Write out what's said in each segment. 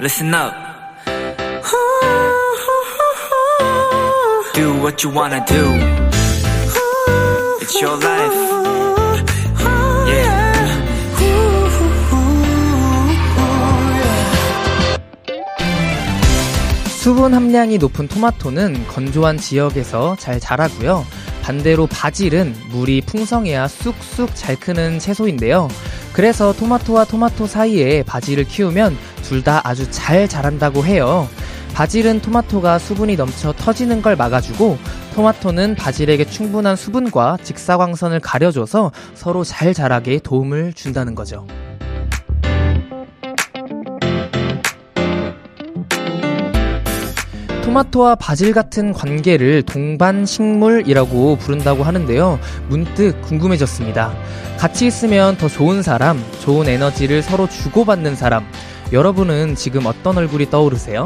listen up. Do what you wanna do. It's your life. Yeah. 수분 함량이 높은 토마토는 건조한 지역에서 잘 자라고요. 반대로 바질은 물이 풍성해야 쑥쑥 잘 크는 채소인데요. 그래서 토마토와 토마토 사이에 바질을 키우면 둘 다 아주 잘 자란다고 해요. 바질은 토마토가 수분이 넘쳐 터지는 걸 막아주고 토마토는 바질에게 충분한 수분과 직사광선을 가려줘서 서로 잘 자라게 도움을 준다는 거죠. 토마토와 바질 같은 관계를 동반식물이라고 부른다고 하는데요. 문득 궁금해졌습니다. 같이 있으면 더 좋은 사람, 좋은 에너지를 서로 주고받는 사람. 여러분은 지금 어떤 얼굴이 떠오르세요?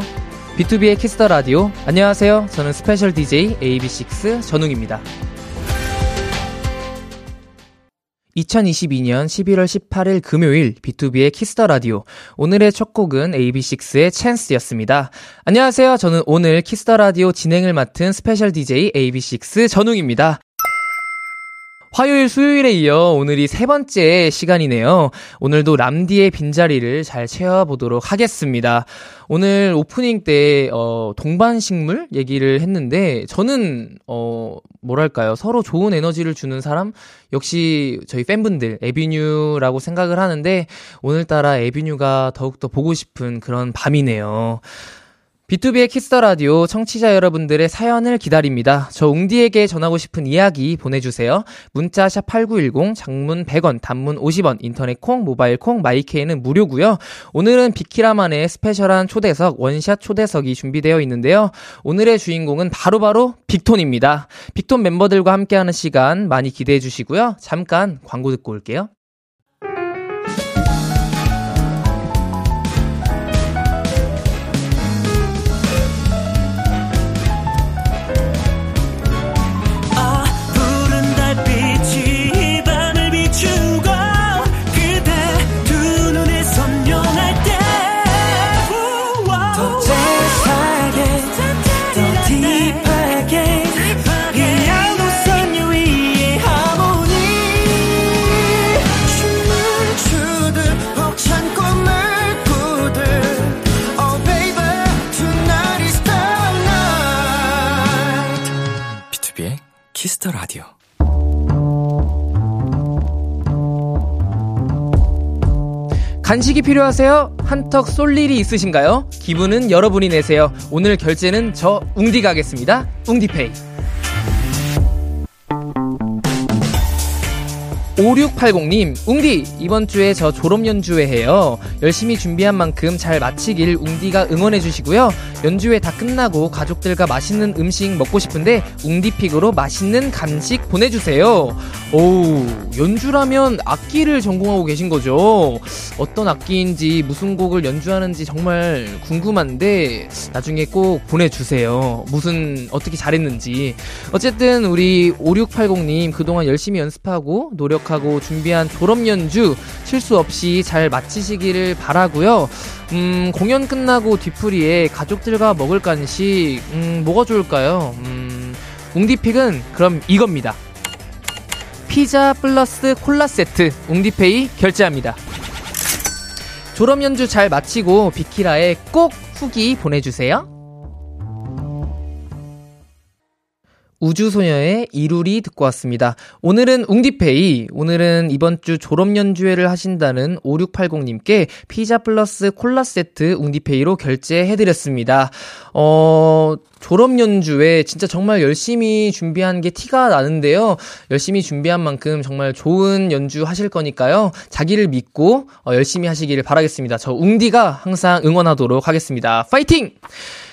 B2B의 키스터 라디오. 안녕하세요. 저는 스페셜 DJ AB6IX 전웅입니다. 2022년 11월 18일 금요일 B2B의 키스터 라디오. 오늘의 첫 곡은 AB6IX의 Chance였습니다. 안녕하세요. 저는 오늘 Kiss the Radio 진행을 맡은 스페셜 DJ AB6IX 전웅입니다. 화요일, 수요일에 이어 오늘이 세 번째 시간이네요. 오늘도 람디의 빈자리를 잘 채워보도록 하겠습니다. 오늘 오프닝 때, 어, 동반식물 얘기를 했는데, 저는, 어, 뭐랄까요. 서로 좋은 에너지를 주는 사람? 역시 저희 팬분들, ABNEW라고 생각을 하는데, 오늘따라 ABNEW가 더욱더 보고 싶은 그런 밤이네요. B2B의 키스터 라디오 청취자 여러분들의 사연을 기다립니다. 저 웅디에게 전하고 싶은 이야기 보내주세요. 문자 샵 #8910 장문 100원, 단문 50원, 인터넷 콩, 모바일 콩, 마이케이는 무료고요. 오늘은 비키라만의 스페셜한 초대석 원샷 초대석이 준비되어 있는데요. 오늘의 주인공은 바로바로 바로 빅톤입니다. 빅톤 멤버들과 함께하는 시간 많이 기대해 주시고요. 잠깐 광고 듣고 올게요. Kiss the Radio. 간식이 필요하세요? 한턱 쏠 일이 있으신가요? 기분은 여러분이 내세요. 오늘 결제는 저 웅디가 하겠습니다. 웅디페이. 5680님, 웅디, 이번 주에 저 졸업 연주회 해요. 열심히 준비한 만큼 잘 마치길 웅디가 응원해 주시고요. 연주회 다 끝나고 가족들과 맛있는 음식 먹고 싶은데 웅디픽으로 맛있는 간식 보내주세요. 오우, 연주라면 악기를 전공하고 계신 거죠? 어떤 악기인지 무슨 곡을 연주하는지 정말 궁금한데 나중에 꼭 보내주세요. 무슨, 어떻게 잘했는지. 어쨌든 우리 5680님 그동안 열심히 연습하고 노력하고 준비한 졸업 연주 실수 없이 잘 마치시기를 바라고요. 음, 공연 끝나고 뒤풀이에 가족들과 먹을 간식, 음, 뭐가 좋을까요? 음, 웅디픽은 그럼 이겁니다. 피자 플러스 콜라 세트, 웅디페이 결제합니다. 졸업 연주 잘 마치고 비키라에 꼭 후기 보내주세요. 우주소녀의 이루리 듣고 왔습니다. 오늘은 웅디페이, 오늘은 이번 주 졸업연주회를 하신다는 5680님께 피자 플러스 콜라 세트 웅디페이로 결제해드렸습니다. 어, 졸업연주회 진짜 정말 열심히 준비한 게 티가 나는데요. 열심히 준비한 만큼 정말 좋은 연주 하실 거니까요. 자기를 믿고 어, 열심히 하시기를 바라겠습니다. 저 웅디가 항상 응원하도록 하겠습니다. 파이팅!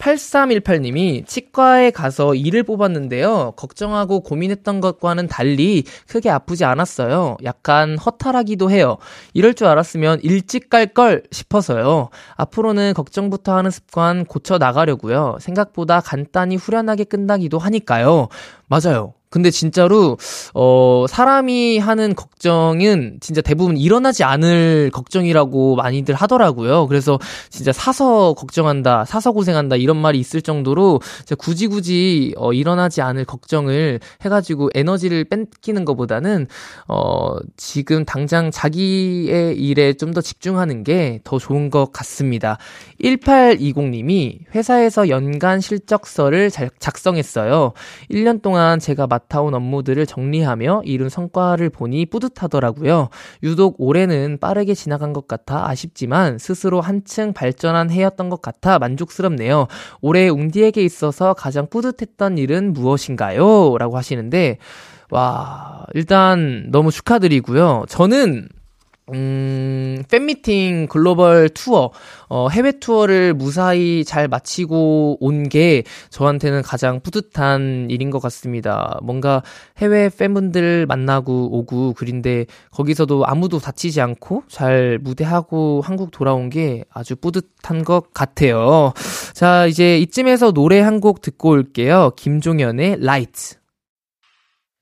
8318님이 치과에 가서 이를 뽑았는데요. 걱정하고 고민했던 것과는 달리 크게 아프지 않았어요. 약간 허탈하기도 해요. 이럴 줄 알았으면 일찍 갈 걸 싶어서요. 앞으로는 걱정부터 하는 습관 고쳐 나가려고요. 생각보다 간단히 후련하게 끝나기도 하니까요. 맞아요. 근데 진짜로 어 사람이 하는 걱정은 진짜 대부분 일어나지 않을 걱정이라고 많이들 하더라고요. 그래서 진짜 사서 걱정한다, 사서 고생한다 이런 말이 있을 정도로 굳이 굳이 어 일어나지 않을 걱정을 해가지고 에너지를 뺏기는 것보다는 어 지금 당장 자기의 일에 좀 더 집중하는 게 더 좋은 것 같습니다. 1820님이 회사에서 연간 실적서를 작성했어요. 1년 동안 제가 맡아온 업무들을 정리하며 이룬 성과를 보니 뿌듯하더라고요. 유독 올해는 빠르게 지나간 것 같아 아쉽지만 스스로 한층 발전한 해였던 것 같아 만족스럽네요. 올해 웅디에게 있어서 가장 뿌듯했던 일은 무엇인가요? 라고 하시는데, 와, 일단 너무 축하드리고요. 저는 음, 팬미팅 글로벌 투어, 어, 해외 투어를 무사히 잘 마치고 온 게 저한테는 가장 뿌듯한 일인 것 같습니다. 뭔가 해외 팬분들 만나고 오고 그랬는데 거기서도 아무도 다치지 않고 잘 무대하고 한국 돌아온 게 아주 뿌듯한 것 같아요. 자, 이제 이쯤에서 노래 한 곡 듣고 올게요. 김종현의 Lights.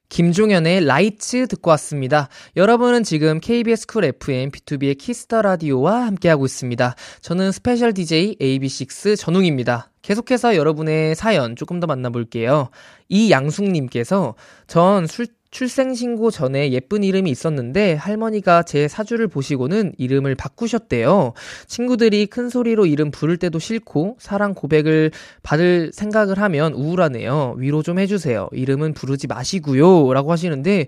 김종현의 Lights 듣고 왔습니다. 여러분은 지금 KBS 쿨 FM B2B의 키스터 라디오와 함께하고 있습니다. 저는 스페셜 DJ AB6IX 전웅입니다. 계속해서 여러분의 사연 조금 더 만나볼게요. 이양숙님께서 전 술, 출생신고 전에 예쁜 이름이 있었는데 할머니가 제 사주를 보시고는 이름을 바꾸셨대요. 친구들이 큰 소리로 이름 부를 때도 싫고 사랑 고백을 받을 생각을 하면 우울하네요. 위로 좀 해주세요. 이름은 부르지 마시고요. 라고 하시는데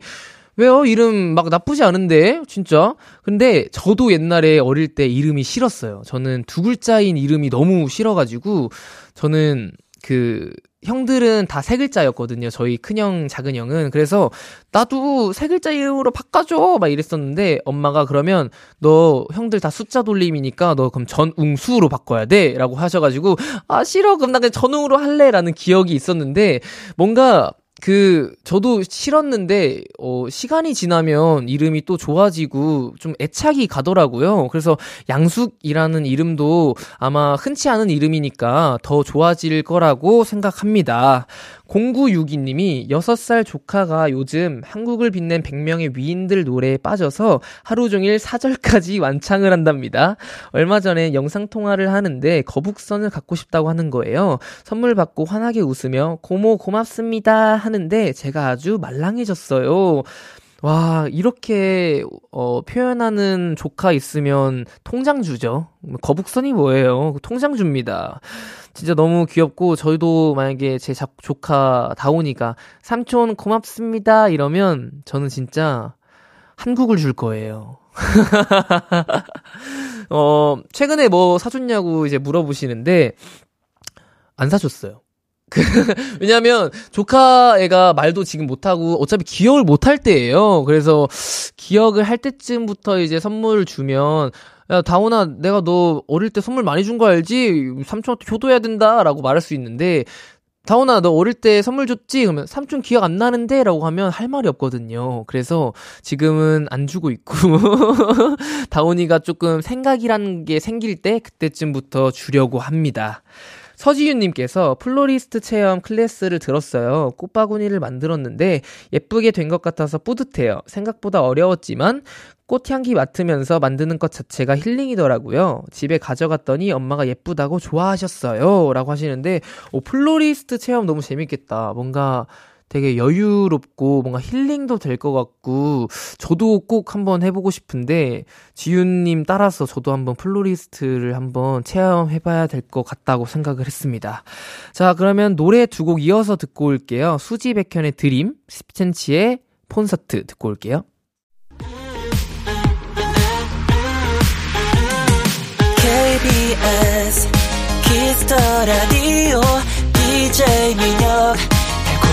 왜요? 이름 막 나쁘지 않은데, 진짜? 근데 저도 옛날에 어릴 때 이름이 싫었어요. 저는 두 글자인 이름이 너무 싫어가지고, 저는 그, 형들은 다 세 글자였거든요. 저희 큰형, 작은형은. 그래서 나도 세 글자 이름으로 바꿔줘! 막 이랬었는데 엄마가 그러면 너 형들 다 숫자 돌림이니까 너 그럼 전웅수로 바꿔야 돼! 라고 하셔가지고 아, 싫어! 그럼 나 그냥 전웅으로 할래! 라는 기억이 있었는데 뭔가 그 저도 싫었는데 어 시간이 지나면 이름이 또 좋아지고 좀 애착이 가더라고요. 그래서 양숙이라는 이름도 아마 흔치 않은 이름이니까 더 좋아질 거라고 생각합니다. 0962님이 6살 조카가 요즘 한국을 빛낸 100명의 위인들 노래에 빠져서 하루 종일 사절까지 완창을 한답니다. 얼마 전에 영상통화를 하는데 거북선을 갖고 싶다고 하는 거예요. 선물 받고 환하게 웃으며 고모 고맙습니다 하는데 제가 아주 말랑해졌어요. 와, 이렇게, 어, 표현하는 조카 있으면 통장 주죠. 거북선이 뭐예요? 통장 줍니다. 진짜 너무 귀엽고 저희도 만약에 제 조카 다온이가 삼촌 고맙습니다 이러면 저는 진짜 한국을 줄 거예요. 어, 최근에 뭐 사줬냐고 이제 물어보시는데 안 사줬어요. 그, 왜냐면, 조카 애가 말도 지금 못하고, 어차피 기억을 못할 때예요. 그래서, 기억을 할 때쯤부터 이제 선물을 주면, 야, 다원아, 내가 너 어릴 때 선물 많이 준 거 알지? 삼촌한테 효도해야 된다. 라고 말할 수 있는데, 다원아, 너 어릴 때 선물 줬지? 그러면 삼촌 기억 안 나는데? 라고 하면 할 말이 없거든요. 그래서 지금은 안 주고 있고, 다원이가 조금 생각이라는 게 생길 때, 그때쯤부터 주려고 합니다. 서지윤님께서 플로리스트 체험 클래스를 들었어요. 꽃바구니를 만들었는데 예쁘게 된 것 같아서 뿌듯해요. 생각보다 어려웠지만 꽃향기 맡으면서 만드는 것 자체가 힐링이더라고요. 집에 가져갔더니 엄마가 예쁘다고 좋아하셨어요. 라고 하시는데, 오, 플로리스트 체험 너무 재밌겠다. 뭔가 되게 여유롭고 뭔가 힐링도 될 것 같고 저도 꼭 한번 해보고 싶은데 지윤님 따라서 저도 한번 플로리스트를 한번 체험해봐야 될 것 같다고 생각을 했습니다. 자 그러면 노래 두 곡 이어서 듣고 올게요. 수지 백현의 Dream, 10cm의 콘서트 듣고 올게요. Kiss the Radio DJ 민혁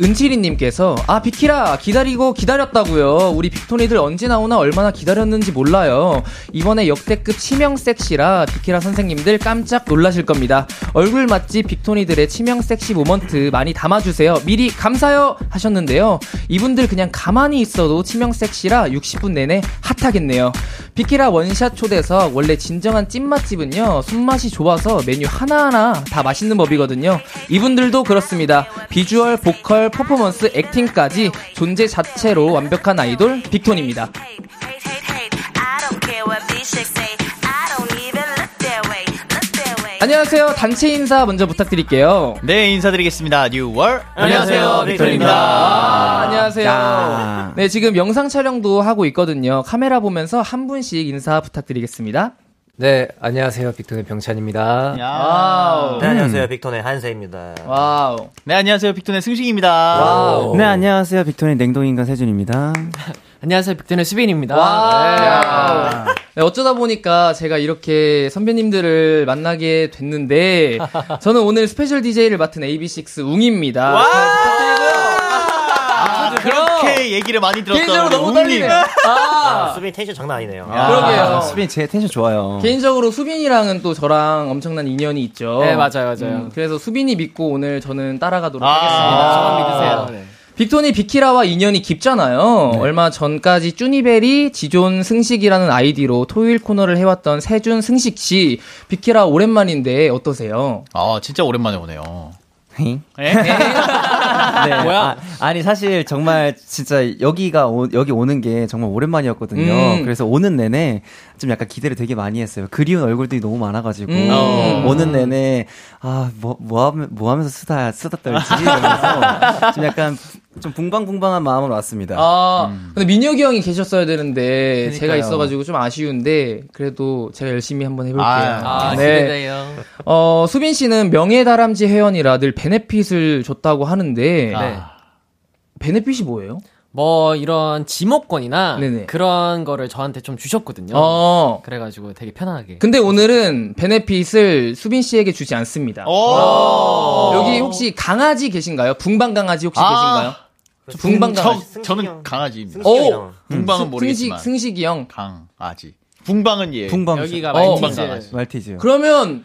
은치리님께서 아 비키라 기다리고 기다렸다고요. 우리 빅톤이들 언제 나오나 얼마나 기다렸는지 몰라요. 이번에 역대급 치명 섹시라 비키라 선생님들 깜짝 놀라실 겁니다. 얼굴 맛집 빅톤이들의 치명 섹시 모먼트 많이 담아주세요. 미리 감사요 하셨는데요. 이분들 그냥 가만히 있어도 치명 섹시라 60분 내내 핫하겠네요. 비키라 원샷 초대석 원래 진정한 찐맛집은요 손맛이 좋아서 메뉴 하나하나 다 맛있는 법이거든요. 이분들도 그렇습니다. 비주얼, 보컬, 퍼포먼스, acting까지 존재 자체로 완벽한 아이돌 빅톤입니다. 안녕하세요. 단체 인사 먼저 부탁드릴게요. 네, 인사드리겠습니다. new world. 안녕하세요, 빅톤입니다. 아, 안녕하세요. 야. 네, 지금 영상 촬영도 하고 있거든요. 카메라 보면서 한 분씩 인사 부탁드리겠습니다. 네, 안녕하세요. 빅톤의 병찬입니다. 와우. 네, 안녕하세요. 빅톤의 한세입니다. 와우. 네, 안녕하세요. 빅톤의 승식입니다. 와우. 네, 안녕하세요. 빅톤의 냉동인간 세준입니다. 안녕하세요. 빅톤의 수빈입니다. 와. 네, 어쩌다 보니까 제가 이렇게 선배님들을 만나게 됐는데, 저는 오늘 스페셜 DJ를 맡은 AB6IX 웅입니다. 아, 그 렇게 얘기를 많이 들었던 개인적으로 너무 우리 떨리네요. 웅님. 아, 수빈 텐션 장난 아니네요. 야. 그러게요. 아, 수빈 제 텐션 좋아요. 개인적으로 수빈이랑은 또 저랑 엄청난 인연이 있죠. 네, 맞아요, 맞아요. 음, 그래서 수빈이 믿고 오늘 저는 따라가도록 아. 하겠습니다. 저만 믿으세요. 네. 빅톤이 비키라와 인연이 깊잖아요. 얼마 전까지 쭈니베리 지존 승식이라는 아이디로 토요일 코너를 해왔던 세준 승식 씨 비키라 오랜만인데 어떠세요? 아, 진짜 오랜만에 오네요. 네. 예? 뭐야? 아, 니 사실 정말 진짜 여기가 오, 여기 오는 게 정말 오랜만이었거든요. 음. 그래서 오는 내내 좀 약간 기대를 되게 많이 했어요. 그리운 얼굴들이 너무 많아가지고 음. 어. 오는 내내 아뭐 뭐 하면 뭐 하면서 쓰다 쓰다 떨지 이러면서 좀 약간 좀 붕방붕방한 마음으로 왔습니다. 아, 근데 민혁이 형이 계셨어야 되는데 제가 그러니까요. 있어가지고 좀 아쉬운데 그래도 제가 열심히 한번 해볼게요. 아, 아, 네. 기대돼요. 어, 수빈 씨는 명예다람쥐 회원이라 늘 베네핏을 줬다고 하는데 아. 베네핏이 뭐예요? 뭐 이런 지목권이나 네네. 그런 거를 저한테 좀 주셨거든요. 어. 그래가지고 되게 편안하게. 근데 오늘은 베네핏을 수빈 씨에게 주지 않습니다. 오. 여기 혹시 강아지 계신가요? 붕방 강아지 혹시 아. 계신가요? 붕방 저, 강아지. 저는 강아지입니다. 오! 형. 붕방은 모르겠지만. 승식, 승식이 형. 강아지. 붕방은 예. 붕방 여기가 어, 붕방 말티즈. 강아지. 말티즈. 그러면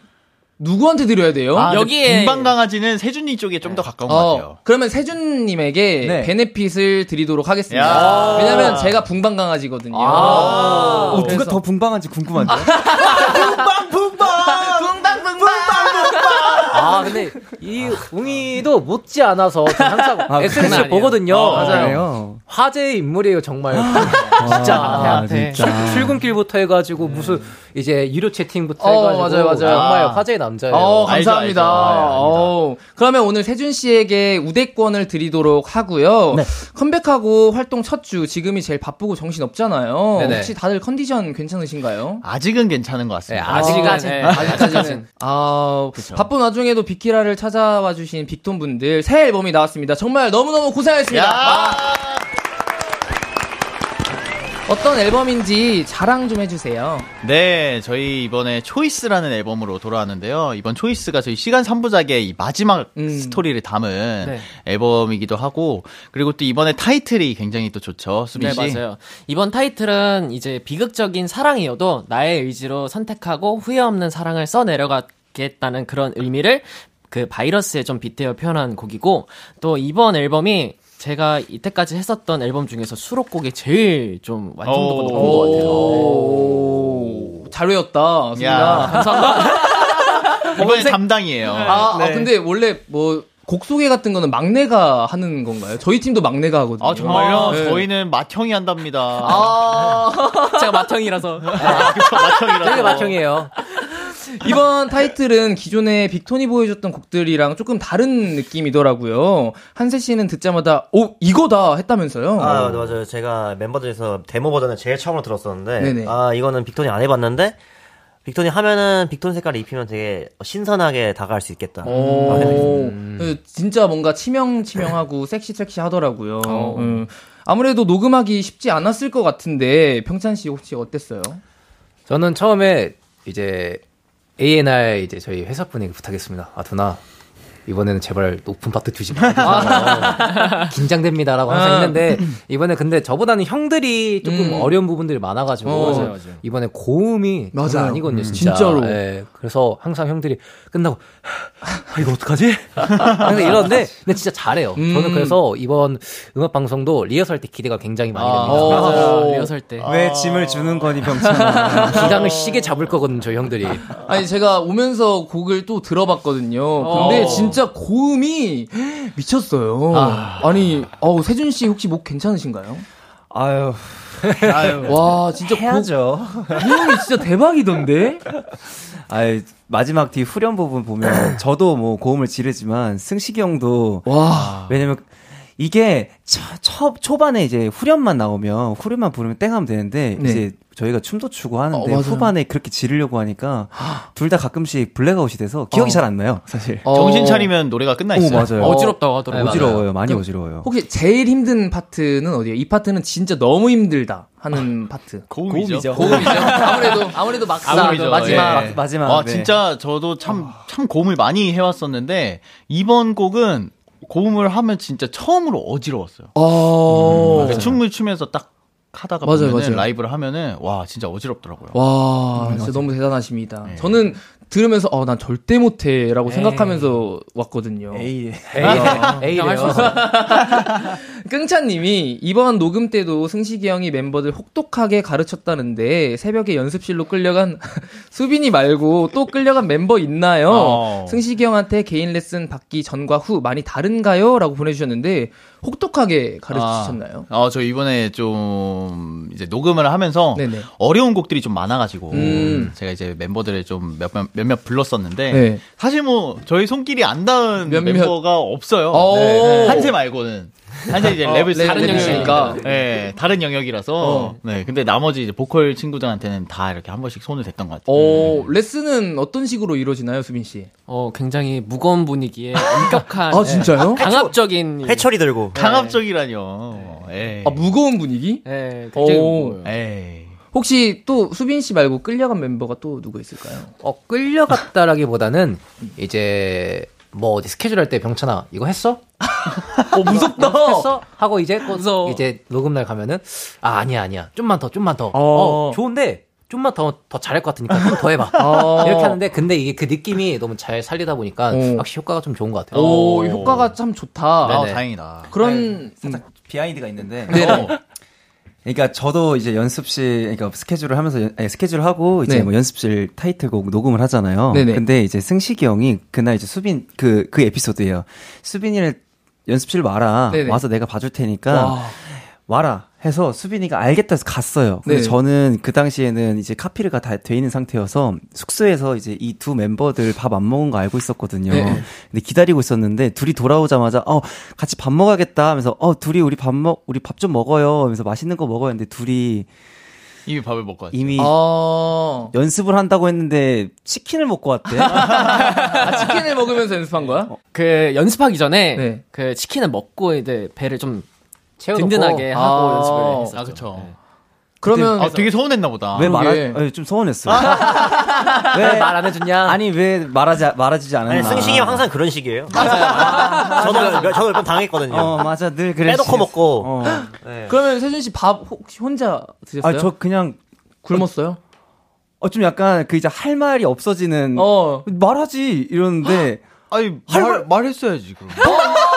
누구한테 드려야 돼요? 아, 여기에- 붕방 강아지는 세준이 쪽에 좀 더 가까운 것 같아요. 어, 그러면 세준님에게 네. 베네핏을 드리도록 하겠습니다. 야. 왜냐면 제가 붕방 강아지거든요. 어, 누가 더 붕방한지 궁금한데. 이 웅이도 못지 않아서 저 항상 아, SNS. 보거든요. 어, 맞아요. 화제의 인물이에요 정말. 진짜. 아, 앞에. 진짜. 출 근길부터 해가지고 무슨 이제 유료 채팅부터 어, 해가지고 맞아요, 맞아요. 정말 아. 화제의 남자예요. 어, 감사합니다. 알죠. 아, 예, 압니다. 어, 그러면 오늘 세준 씨에게 우대권을 드리도록 하고요. 네. 컴백하고 활동 첫 주, 지금이 제일 바쁘고 정신 없잖아요. 네네. 혹시 다들 컨디션 괜찮으신가요? 아직은 괜찮은 것 네, 같습니다. 아직까지. 네. 아직까지는. 아, 바쁜 와중에도 빅키라 를 찾아와 주신 빅톤 분들 새 앨범이 나왔습니다. 정말 너무너무 고생하셨습니다. 아, 어떤 앨범인지 자랑 좀 해주세요. 네, 저희 이번에 초이스라는 앨범으로 돌아왔는데요. 이번 초이스가 저희 시간 3부작의 이 마지막 음. 스토리를 담은 네. 앨범이기도 하고, 그리고 또 이번에 타이틀이 굉장히 또 좋죠, 수빈 네, 씨. 맞아요. 이번 타이틀은 이제 비극적인 사랑이어도 나의 의지로 선택하고 후회 없는 사랑을 써내려가 겠다는 그런 의미를 그 바이러스에 좀 빗대어 표현한 곡이고, 또 이번 앨범이 제가 이때까지 했었던 앨범 중에서 수록곡이 제일 좀 완성도가 오. 높은 것 같아요. 오, 잘 외웠다, 야. 수빈아. 이번에 담당이에요. 아, 아, 근데 원래 뭐, 곡 소개 같은 거는 막내가 하는 건가요? 저희 팀도 막내가 하거든요. 아, 정말요? 네. 저희는 맏형이 한답니다. 아, 제가 맏형이라서. 그쵸, 맏형이라서. 되게 마청이에요. 이번 타이틀은 기존에 빅톤이 보여줬던 곡들이랑 조금 다른 느낌이더라고요. 한세 씨는 듣자마자, 오, 이거다! 했다면서요? 아, 맞아, 맞아요. 제가 멤버들에서 데모 버전을 제일 처음으로 들었었는데, 네네. 아, 이거는 빅톤이 안 해봤는데, 빅톤이 하면은 빅톤 색깔을 입히면 되게 신선하게 다가갈 수 있겠다. 오, 그 진짜 뭔가 치명 치명하고 섹시 섹시 하더라고요. 음. 아무래도 녹음하기 쉽지 않았을 것 같은데 평찬 씨 혹시 어땠어요? 저는 처음에 이제 A&R 이제 저희 회사분에게 부탁했습니다. 아 누나 이번에는 제발 높은 파트 주지 마. 긴장됩니다라고 항상 했는데 이번에 근데 저보다는 형들이 조금 음. 어려운 부분들이 많아가지고 어. 맞아요, 맞아요. 이번에 고음이 맞아요. 아니거든요, 진짜. 진짜로. 예, 그래서 항상 형들이 끝나고 아, 이거 어떡하지? 항상 이러는데 근데 진짜 잘해요. 음. 저는 그래서 이번 음악 방송도 리허설 때 기대가 굉장히 많이 됩니다. 어. 맞아요. 리허설 때. 왜 짐을 주는 거니 병찬아. 기강을 시계 잡을 거거든, 저 형들이. 아니 제가 오면서 곡을 또 들어봤거든요. 근데 어. 진짜 고음이 미쳤어요. 아. 니 어우 세준 씨 혹시 목 괜찮으신가요? 아유 와 진짜 고, 해야죠. 고음이 진짜 대박이던데. 아유 마지막 뒤 후렴 부분 보면 저도 뭐 고음을 지르지만 승식이 형도 와. 왜냐면 이게 초, 초, 초반에 이제 후렴만 나오면 후렴만 부르면 땡 하면 되는데 네. 이제 저희가 춤도 추고 하는데 어. 후반에 그렇게 지르려고 하니까 둘 다 가끔씩 블랙아웃이 돼서 기억이 어. 잘안 나요 사실. 어. 정신 차리면 노래가 끝나 오 있어요. 맞아요. 어지럽다고 하더라고요. 어지러워요. 많이 어지러워요. 혹시 제일 힘든 파트는 어디예요? 이 파트는 진짜 너무 힘들다 하는 파트. 고음이죠. 고음이죠. 아무래도 아무래도 막상 아무래도, 마지막 예. 마지막. 와 네. 진짜 저도 참참 고음을 많이 해왔었는데 이번 곡은 고음을 하면 진짜 처음으로 어지러웠어요. 어. 그러니까 춤을 추면서 딱 하다가 맞아요, 보면은 맞아요. 라이브를 하면은 와 진짜 어지럽더라고요. 와, 진짜 너무 대단하십니다. 네. 저는 들으면서 어, 난 절대 못해라고 생각하면서 왔거든요. 에이. 에이래요. 할수 있어요. 끙찬님이 이번 녹음 때도 승식이 형이 멤버들 혹독하게 가르쳤다는데 새벽에 연습실로 끌려간 수빈이 말고 또 끌려간 멤버 있나요? 어. 승식이 형한테 개인 레슨 받기 전과 후 많이 다른가요? 라고 보내주셨는데 혹독하게 가르치셨나요? 아, 어, 저 이번에 좀 이제 녹음을 하면서 네네. 어려운 곡들이 좀 많아가지고 음. 제가 이제 멤버들을 좀 몇몇 몇몇 불렀었는데 네. 사실 뭐 저희 손길이 안 닿은 몇몇. 멤버가 없어요. 오. 네. 한세 말고는 한세 이제 랩을 랩- 다른. 영역이니까. 네, 다른 영역이라서. 어. 네, 근데 나머지 이제 보컬 친구들한테는 다 이렇게 한 번씩 손을 댔던 것 같아요. 어, 레슨은 어떤 식으로 이루어지나요, 수빈 씨? 어, 굉장히 무거운 분위기에 엄격한 아, 진짜요? 강압적인 회초리 들고. 강압적이라뇨. 에이. 아, 무거운 분위기? 예, 굉장히. 혹시 또 수빈 씨 말고 끌려간 멤버가 또 누구 있을까요? 어, 끌려갔다라기보다는 이제 뭐 어디 스케줄 할 때 병찬아 이거 했어? 어, 무섭다. 했어? 하고 이제 꼭 무서워. 이제 녹음 날 가면은 아 아니야 아니야 좀만 더 좀만 더. 어. 어, 좋은데 좀만 더 더 잘할 것 같으니까 좀 더 해봐. 어. 이렇게 하는데 근데 이게 그 느낌이 너무 잘 살리다 보니까 오. 확실히 효과가 좀 좋은 것 같아요. 오, 오. 효과가 참 좋다. 아. 다행이다. 그런 살짝 behind가 있는데. 네. 어. 그러니까 저도 이제 연습실, 그러니까 스케줄을 하면서 연- 아니, 스케줄 하고 이제 네. 뭐 연습실 타이틀곡 녹음을 하잖아요. 네네. 근데 이제 승식이 형이 그날 이제 수빈 그 그 에피소드예요. 수빈이를 연습실 와라. 네네. 와서 내가 봐줄 테니까 와. 와라 해서 수빈이가 알겠다 해서 갔어요. 근데 네. 저는 그 당시에는 이제 카피가 다 돼 있는 상태여서 숙소에서 이제 이 두 멤버들 밥 안 먹은 거 알고 있었거든요. 네. 근데 기다리고 있었는데 둘이 돌아오자마자 어 같이 밥 먹어야겠다 하면서 어 둘이 우리 밥 먹 우리 밥 좀 먹어요 하면서 맛있는 거 먹어야 했는데 둘이 이미 밥을 먹고 왔죠. 이미 아, 연습을 한다고 했는데 치킨을 먹고 왔대. 아, 치킨을 먹으면서 연습한 거야? 그 연습하기 전에 네. 그 치킨을 먹고 이제 배를 좀 채워놓고. 든든하게 하고 아. 연습을 했었죠. 아, 그쵸. 네. 그러면 아, 되게 서운했나 보다. 왜 말하? 어, 좀 서운했어. 왜말 안 해줬냐? 아니 왜 말하지 말아주지 않았나? 아니, 승식이 형 항상 그런 식이에요. 맞아요. 저도, 저도 몇번 당했거든요. 어 맞아 늘 그래. 빼놓고 먹고. 어. 네. 그러면 세준 씨 밥 혹시 혼자 드셨어요? 아저 그냥 굶었어요? 어 좀 약간 그 이제 할 말이 없어지는. 어. 말하지 이러는데. 아니, 말, 말했어야지, 그럼.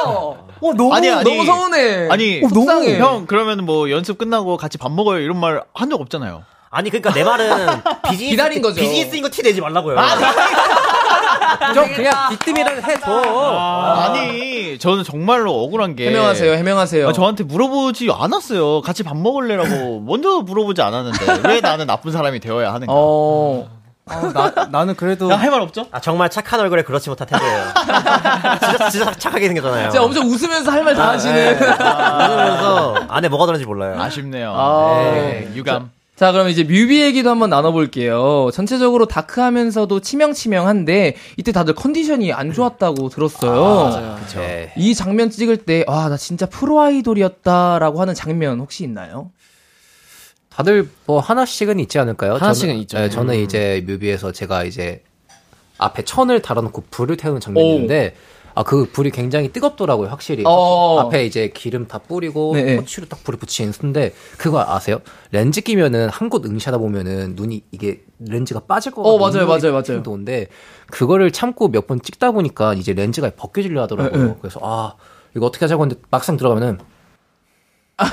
어 너무 아니, 아니. 너무 서운해. 아니, 어, 너무- 속상해. 형, 그러면 뭐 연습 끝나고 같이 밥 먹어요 이런 말 한 적 없잖아요. 아니, 그러니까 내 말은 비즈니스. 기다린 거죠. 비즈니스인 거 티 내지 말라고요. 좀 그냥 뒷뜸이라도 해줘. 아니, 저는 정말로 억울한 게. 해명하세요, 해명하세요. 아, 저한테 물어보지 않았어요. 같이 밥 먹을래라고 먼저 물어보지 않았는데 왜 나는 나쁜 사람이 되어야 하는가? 어. 나 나는 그래도 할말 없죠? 아, 정말 착한 얼굴에 그렇지 못한 태도예요. 진짜, 진짜 착하게 생겼잖아요. 진짜 엄청 웃으면서 할 말 다 하시는. 웃으면서 안에 뭐가 들었는지 몰라요. 아쉽네요. 아. 네, 유감. 자, 그럼 이제 뮤비 얘기도 한번 나눠볼게요. 전체적으로 다크하면서도 치명치명한데, 이때 다들 컨디션이 안 좋았다고 들었어요. 네. 이 장면 찍을 때, 와, 나 진짜 프로 아이돌이었다라고 하는 장면 혹시 있나요? 다들 뭐 하나씩은 있지 않을까요? 하나씩은 저는, 있죠. 네, 저는 음. 이제 뮤비에서 제가 이제 앞에 천을 달아놓고 불을 태우는. 있는데 아 그 불이 굉장히 뜨겁더라고요 확실히 어. 앞에 이제 기름 다 뿌리고 네, 네. 토치로 딱 불을 붙이는 순데 그거 아세요? 렌즈 끼면은 한 곳 응시하다 보면은 눈이 이게 렌즈가 빠질 것 어, 같은 맞아요, 맞아요, 맞아요. 핑 도는데 그거를 참고 몇 번 찍다 보니까 이제 렌즈가 벗겨지려 하더라고요. 네, 네. 그래서 아 이거 어떻게 하자고 했는데 막상 들어가면은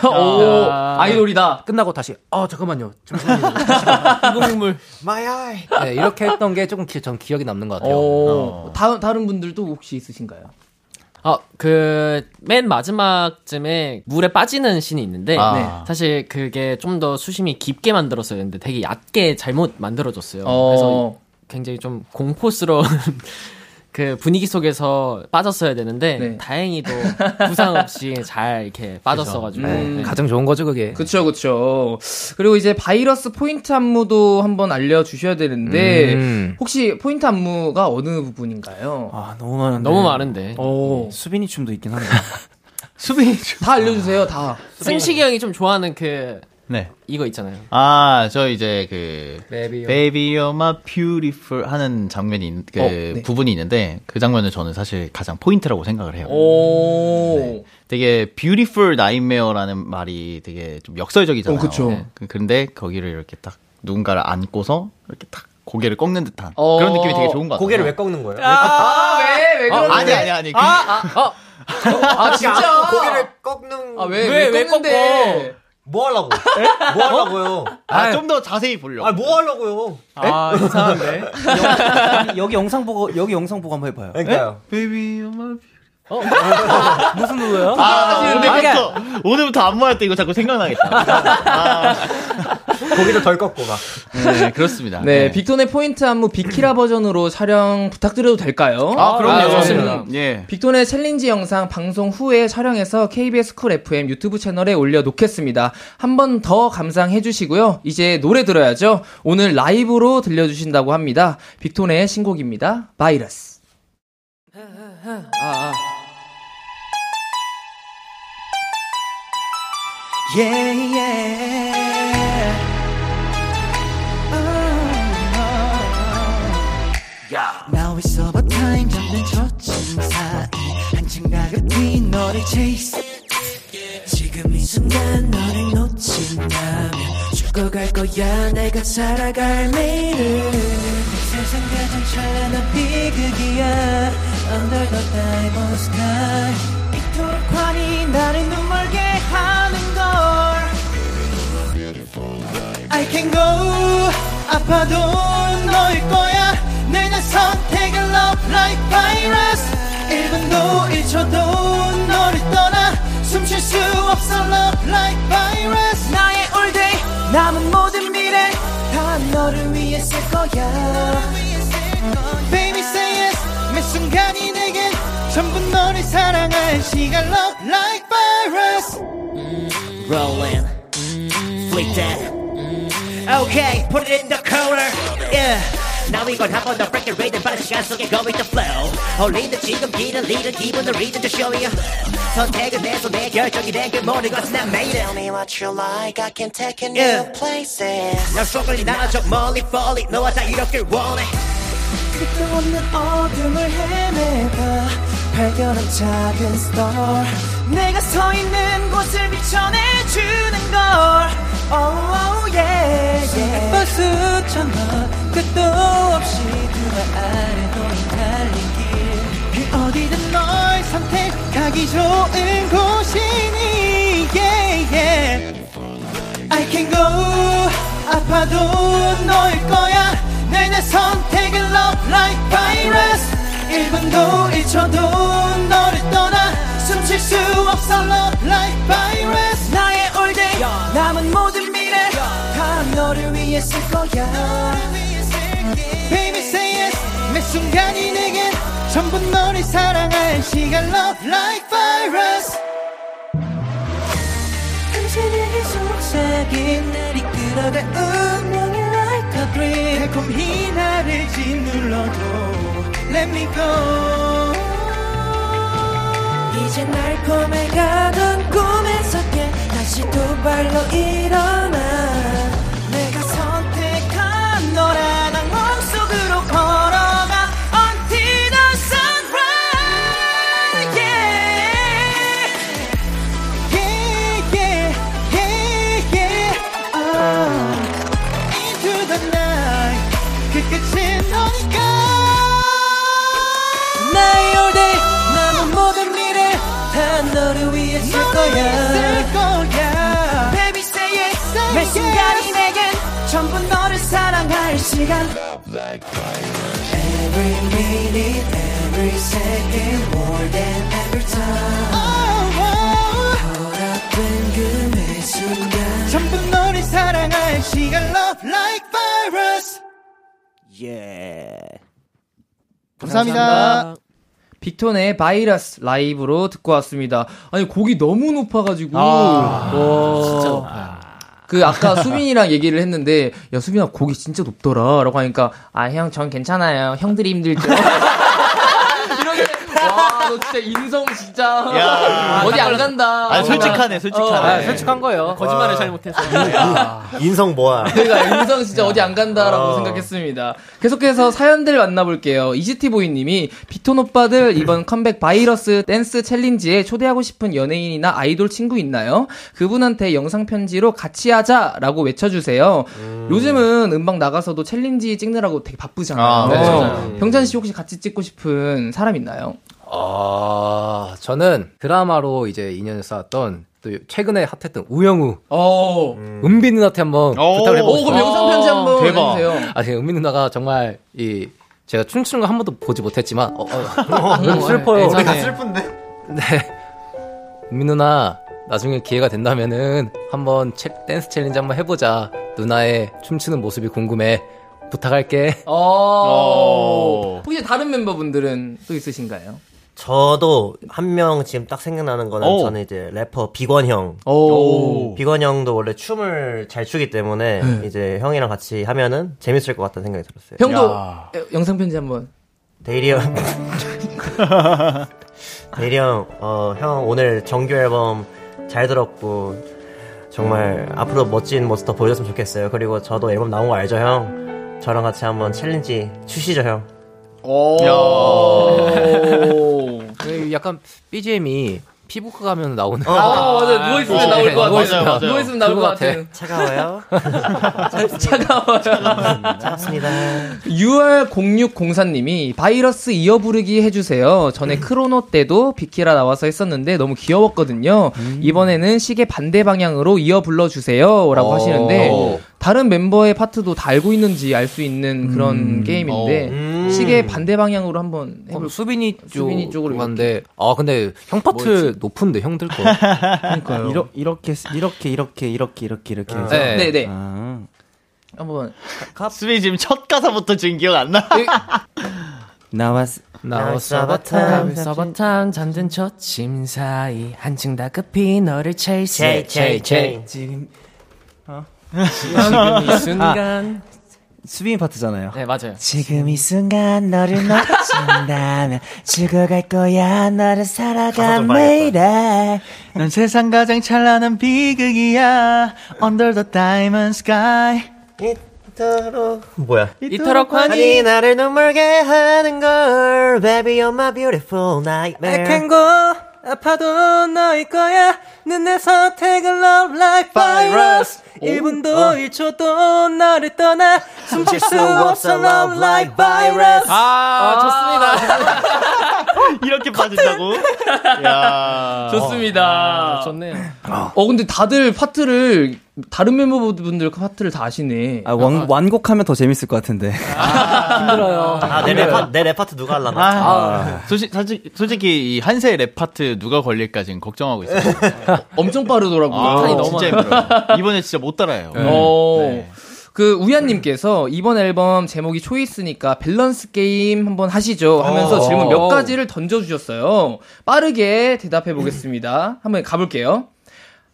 오, 아이돌이다. 끝나고 다시 아 잠깐만요 잠깐만요 이국물. 네, 이렇게 했던 게 조금 기, 전 기억이 남는 것 같아요. 어, 다른 다른 분들도 혹시 있으신가요? 어, 그, 맨 마지막쯤에 물에 빠지는 씬이 있는데, 아. 네, 사실 그게 좀 더 수심이 깊게 만들었어야 했는데 되게 얕게 잘못 만들어졌어요. 어. 그래서 굉장히 좀 공포스러운 그 분위기 속에서 빠졌어야 되는데, 네. 다행히도 부상 없이 잘 이렇게 빠졌어가지고. 음. 네. 가장 좋은 거죠 그게. 그쵸, 그쵸. 그리고 이제 바이러스 포인트 안무도 한번 알려주셔야 되는데, 음. 혹시 포인트 안무가 어느 부분인가요? 아 너무 많은데. 너무 많은데. 오. 수빈이 춤도 있긴 한데. 수빈이 다 알려주세요, 다. 승식이 형이 좀 좋아하는 그, 네. 이거 있잖아요. 아, 저 이제 그 Baby, Baby You're My Beautiful 하는 장면이 있- 그 어, 네. 부분이 있는데 그 장면을 저는 사실 가장 포인트라고 생각을 해요. 오. 네. 되게 beautiful nightmare라는 말이 되게 좀 역설적이잖아요. 어, 그쵸. 네. 그- 근데 거기를 이렇게 딱 누군가를 안고서 이렇게 딱 고개를 꺾는 듯한 어. 그런 느낌이 되게 좋은 것 같아요. 고개를 왜 꺾는 거예요? 아, 왜? 왜 그러는데? 아니 아니 아니. 그- 아, 진짜? 고개를 꺾는 아, 왜, 왜, 왜, 왜 꺾는데? 뭐 하려고? 뭐 하려고요? 아, 좀 더 자세히 보려고. 아, 뭐 하려고요? 아, 이상한데? 여기, 여기 영상 보고 여기 영상 보고 한번 해봐요. 그러니까요. Baby You're My 무슨 노래야? 아, 오늘부터 오늘부터 안무할 때 이거 자꾸 생각나겠다. 고개를 덜 꺾고 막. 네, 그렇습니다. 네, 빅톤의 포인트 안무 비키라 버전으로 촬영 부탁드려도 될까요? 아, 그럼요. 아, 좋습니다. 예. 빅톤의 challenge 영상 방송 후에 촬영해서 KBS 쿨 FM 유튜브 채널에 올려놓겠습니다. 한 번 더 감상해 주시고요. 이제 노래 들어야죠. 오늘 라이브로 들려주신다고 합니다. 빅톤의 신곡입니다. 바이러스. 아, 아. Yeah, yeah. Now it's over time. 잡는 저층 사이. 한층 가급히 너를 chase. 지금 이 순간 너를 놓친다면 죽어갈 거야. 내가 살아갈 매일은 세상 가장 찬란한 비극이야. Under the diamond sky. 이토록 환히 나를 눈멀게 I can go 아파도 너일 거야 내난 선택을 love like virus 1분도 1초도 너를 떠나 숨 쉴 수 없어 love like virus 나의 all day 남은 모든 미래 다 너를 위해 쓸 거야 Baby say yes 매 순간이 내겐 전부 너를 사랑할 시간 love like virus rolling. Flick that. Okay, put it in the corner. Yeah. Now we gon' hop on the freaking rhythm 빠른 시간 속에 go with the flow 홀리는 지금 길은 리는 기분을 reading to show you 선택은 내 손에 결정이 된그 모든 것은 난 made it Tell me what you like, I can take you Yeah. new places. 난 속을 나눠줘 멀리 멀리 너와 다 이렇길 원해 끝도 없는 어둠을 헤매봐 발견한 작은 star 내가 서 있는 곳을 비춰내주는 걸. Oh, oh yeah, yeah. 버스처럼 끝도 없이 두발 아래 놓인 달린 길그 어디든 널 선택하기 좋은 곳이니. Yeah, yeah. I can go. 아파도 너일 거야. 내 내 선택을 love like virus 1분도 1초도 너를 떠나 숨쉴 수 없어 love like virus 나의 all day 남은 모든 미래 다 너를 위해 쓸 거야. Baby say yes. 매 순간이 내겐 전부 너를 사랑할 시간. Love like virus 당신에게 속삭인 날 이끌어갈 운명의 like a dream. 달콤히 나를 짓눌러도 Let me go. 이제 날콤해가던 꿈에서 깨 다시 두 발로 일어나 시간 Every minute, every second, more than every time 허락된 그매 순간 전부 너를 사랑할 시간 Love like virus Yeah. 감사합니다. 빅톤의 바이러스 라이브로 듣고 왔습니다. 아니 곡이 너무 높아가지고 아, 와. 그 아까 수빈이랑 얘기를 했는데 야 수빈아 곡이 진짜 높더라라고 하니까 아 형 전 괜찮아요 형들이 힘들죠. 이렇게 와너 진짜 인성 진짜 야. 어디 안 간다. 아, 솔직하네, 솔직하네. 아, 솔직한 거예요. 거짓말을 잘 못해서. 인성 뭐야? 그러니까 인성 진짜 어디 안 간다라고 생각했습니다. 계속해서 사연들 만나볼게요. 이지티보이님이 빅톤 오빠들 이번 컴백 바이러스 댄스 챌린지에 초대하고 싶은 연예인이나 아이돌 친구 있나요? 그분한테 영상 편지로 같이 하자라고 외쳐주세요. 요즘은 음방 나가서도 challenge 찍느라고 되게 바쁘잖아요. 아, 네. 어, 병찬 씨 혹시 같이 찍고 싶은 사람 있나요? 아, 저는 드라마로 이제 인연을 쌓았던 또 최근에 핫했던 우영우, 어. 은비 누나한테 한번 오. 부탁을 해보고 오, 그럼 싶어요. 영상 편지 한번 대박. 해주세요. 아, 제가 은비 누나가 정말 이 제가 춤추는 거 한 번도 보지 못했지만 어, 어, 너무 슬퍼요. 예전에 슬픈데? 네. 은비 누나 나중에 기회가 된다면은 한번 체- 댄스 challenge 한번 해보자. 누나의 춤추는 모습이 궁금해. 부탁할게. 어. 어. 혹시 다른 멤버분들은 또 있으신가요? 저도 한 명 지금 딱 생각나는 거는 오. 저는 이제 래퍼 비건 형. 오. 비건 형도 원래 춤을 잘 추기 때문에 이제 형이랑 같이 하면은 재밌을 것 같다는 생각이 들었어요. 형도 야. 영상 편지 한번. 데일이 형. 데일이 형, 어, 형 오늘 정규 앨범 잘 들었고, 정말 앞으로 멋진 모습 더 보여줬으면 좋겠어요. 그리고 저도 앨범 나온 거 알죠, 형? 저랑 같이 한번 challenge 추시죠, 형. 그 약간 BGM이 피부과 가면 나오는. 아, 맞아. 누워있으면 나올 것 같아. 맞아요, 맞아요. 누워있으면 나올 것 그거 같아. 같아. 차가워요? 차가워요. 차갑습니다. 6월 0604님이 바이러스 이어 부르기 해주세요. 전에 크로노 때도 비키라 나와서 했었는데 너무 귀여웠거든요. 이번에는 시계 반대 방향으로 이어 불러주세요. 라고 하시는데 다른 멤버의 파트도 다 알고 있는지 알 수 있는 그런 게임인데 음. 시계 반대 방향으로 한번 어, 해볼 수빈이 쪽 수빈이 쪽으로 갔는데 아 근데 형 파트 높은데 형들 거. 거니까요. 이러, 이렇게 이렇게 이렇게 이렇게 이렇게 이렇게 해서 네. 네네. 아. 한번 수빈이 지금 첫 가사부터 지금 기억 안 나? 나왔 나와서바탕. 서버탕 잠든 저침 사이 한층 다급히 너를 chase 제이, 제이, 제이. 지금 지금 이 순간 수빈이 파트잖아요. 네 맞아요. 지금 이 순간 너를 놓친다면 죽어갈 거야. 너를 살아가 좀 매일에 넌 세상 가장 찬란한 비극이야. Under the diamond sky. 이토록, 뭐야? 이토록 환희 나를 눈물게 하는 걸, baby, you're my beautiful nightmare. go 아파도 너일 거야. 눈내 선택은 love like virus. 1분도 1초도 너를 떠나. 숨쉴 수 없어 love like virus. 아, 좋습니다. 이렇게 빠진다고? 야. 좋습니다. 좋네요. 어 근데 다들 파트를 다른 멤버분들 파트를 다 아시네. 아, 완, 완곡하면 더 재밌을 것 같은데. 힘들어요 아, 내 랩, 내 랩파트 누가 할라나? 아, 솔직, 솔직, 솔직히 이 한세 랩 파트 누가 걸릴까 지금 걱정하고 있어요. 엄청 빠르더라고요. 아, 너무 진짜 힘들어요. 이번에 진짜 못 따라요. 어. 네. 그 우연님께서 이번 앨범 제목이 Choice니까 밸런스 게임 한번 하시죠 하면서 어. 질문 몇 가지를 던져주셨어요. 빠르게 대답해 보겠습니다. 한번 가볼게요.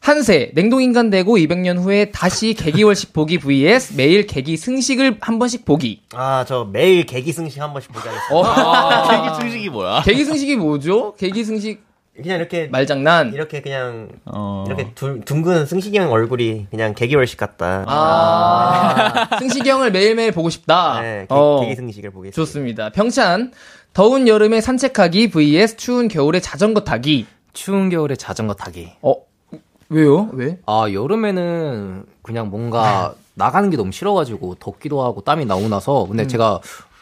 한세 냉동인간 되고 200년 후에 다시 개기월식 보기 vs 매일 개기 승식을 한 번씩 보기. 아, 저 매일 개기 승식 한 번씩 보자. 어, 계기 승식이 뭐야? 개기 승식이 뭐죠? 개기 승식 그냥 이렇게, 말장난. 이렇게 그냥, 어. 이렇게 두, 둥근 승식이 형 얼굴이 그냥 개기월식 같다. 아, 승식이 형을 매일매일 보고 싶다. 네, 개, 어. 개기승식을 보겠습니다. 좋습니다. 병찬 더운 여름에 산책하기 vs 추운 겨울에 자전거 타기. 추운 겨울에 자전거 타기 어 왜요? 왜? 아 여름에는 그냥 뭔가 나가는 게 너무 싫어가지고 덥기도 하고 땀이 나고 나서 근데 제가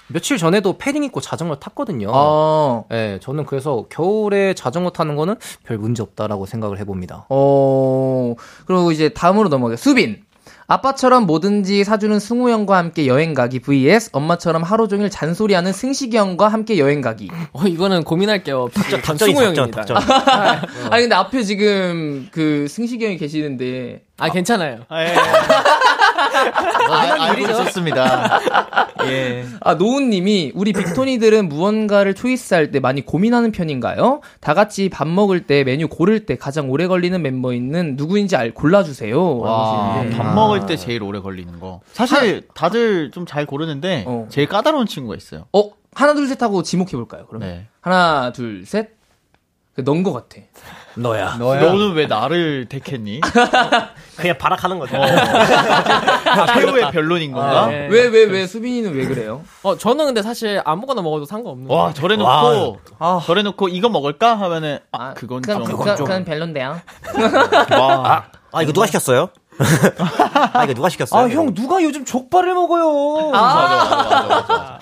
며칠 전에도 패딩 입고 자전거 탔거든요. 아, 네, 저는 그래서 겨울에 자전거 타는 거는 별 문제 없다라고 생각을 해봅니다. 어 그리고 이제 다음으로 넘어가요. 수빈. 아빠처럼 뭐든지 사주는 승우 형과 함께 여행 가기 vs 엄마처럼 하루 종일 잔소리하는 승식이 형과 함께 여행 가기. 어, 이거는 고민할게요. 닥쳐, 닥쳐이 승우 형입니다. 닥쳐. 아니 근데 앞에 지금 그 승식이 형이 계시는데 아, 괜찮아요. 아, 예. 아, 알고 있었습니다. 예. 아, 노은님이 우리 빅토니들은 무언가를 초이스할 때 많이 고민하는 편인가요? 다 같이 밥 먹을 때 메뉴 고를 때 가장 오래 걸리는 멤버 있는 누구인지 알 골라주세요. 와, 하시는데. 밥 먹을 때 제일 오래 걸리는 거. 사실 다들 좀 잘 고르는데 어. 제일 까다로운 친구가 있어요. 어 하나 둘 셋 하고 지목해 볼까요? 그러면 네. 하나 둘 셋. 넌거 같아. 너야. 너는 왜 나를 택했니? 그냥 발악하는 거죠. 최후의 변론인 건가? 네. 왜왜왜 수빈이는 왜 그래요? 어, 저는 근데 사실 아무거나 먹어도 상관없는 와, 거. 저래 놓고, 저래 놓고 이거 먹을까? 하면은, 아, 그건 그건, 좀. 그건, 그건 별론데요. 와. 아, 이거 누가 시켰어요? 아, 이거 누가 시켰어요? 아, 형, 누가 요즘 족발을 먹어요? 맞아, 맞아, 맞아, 맞아.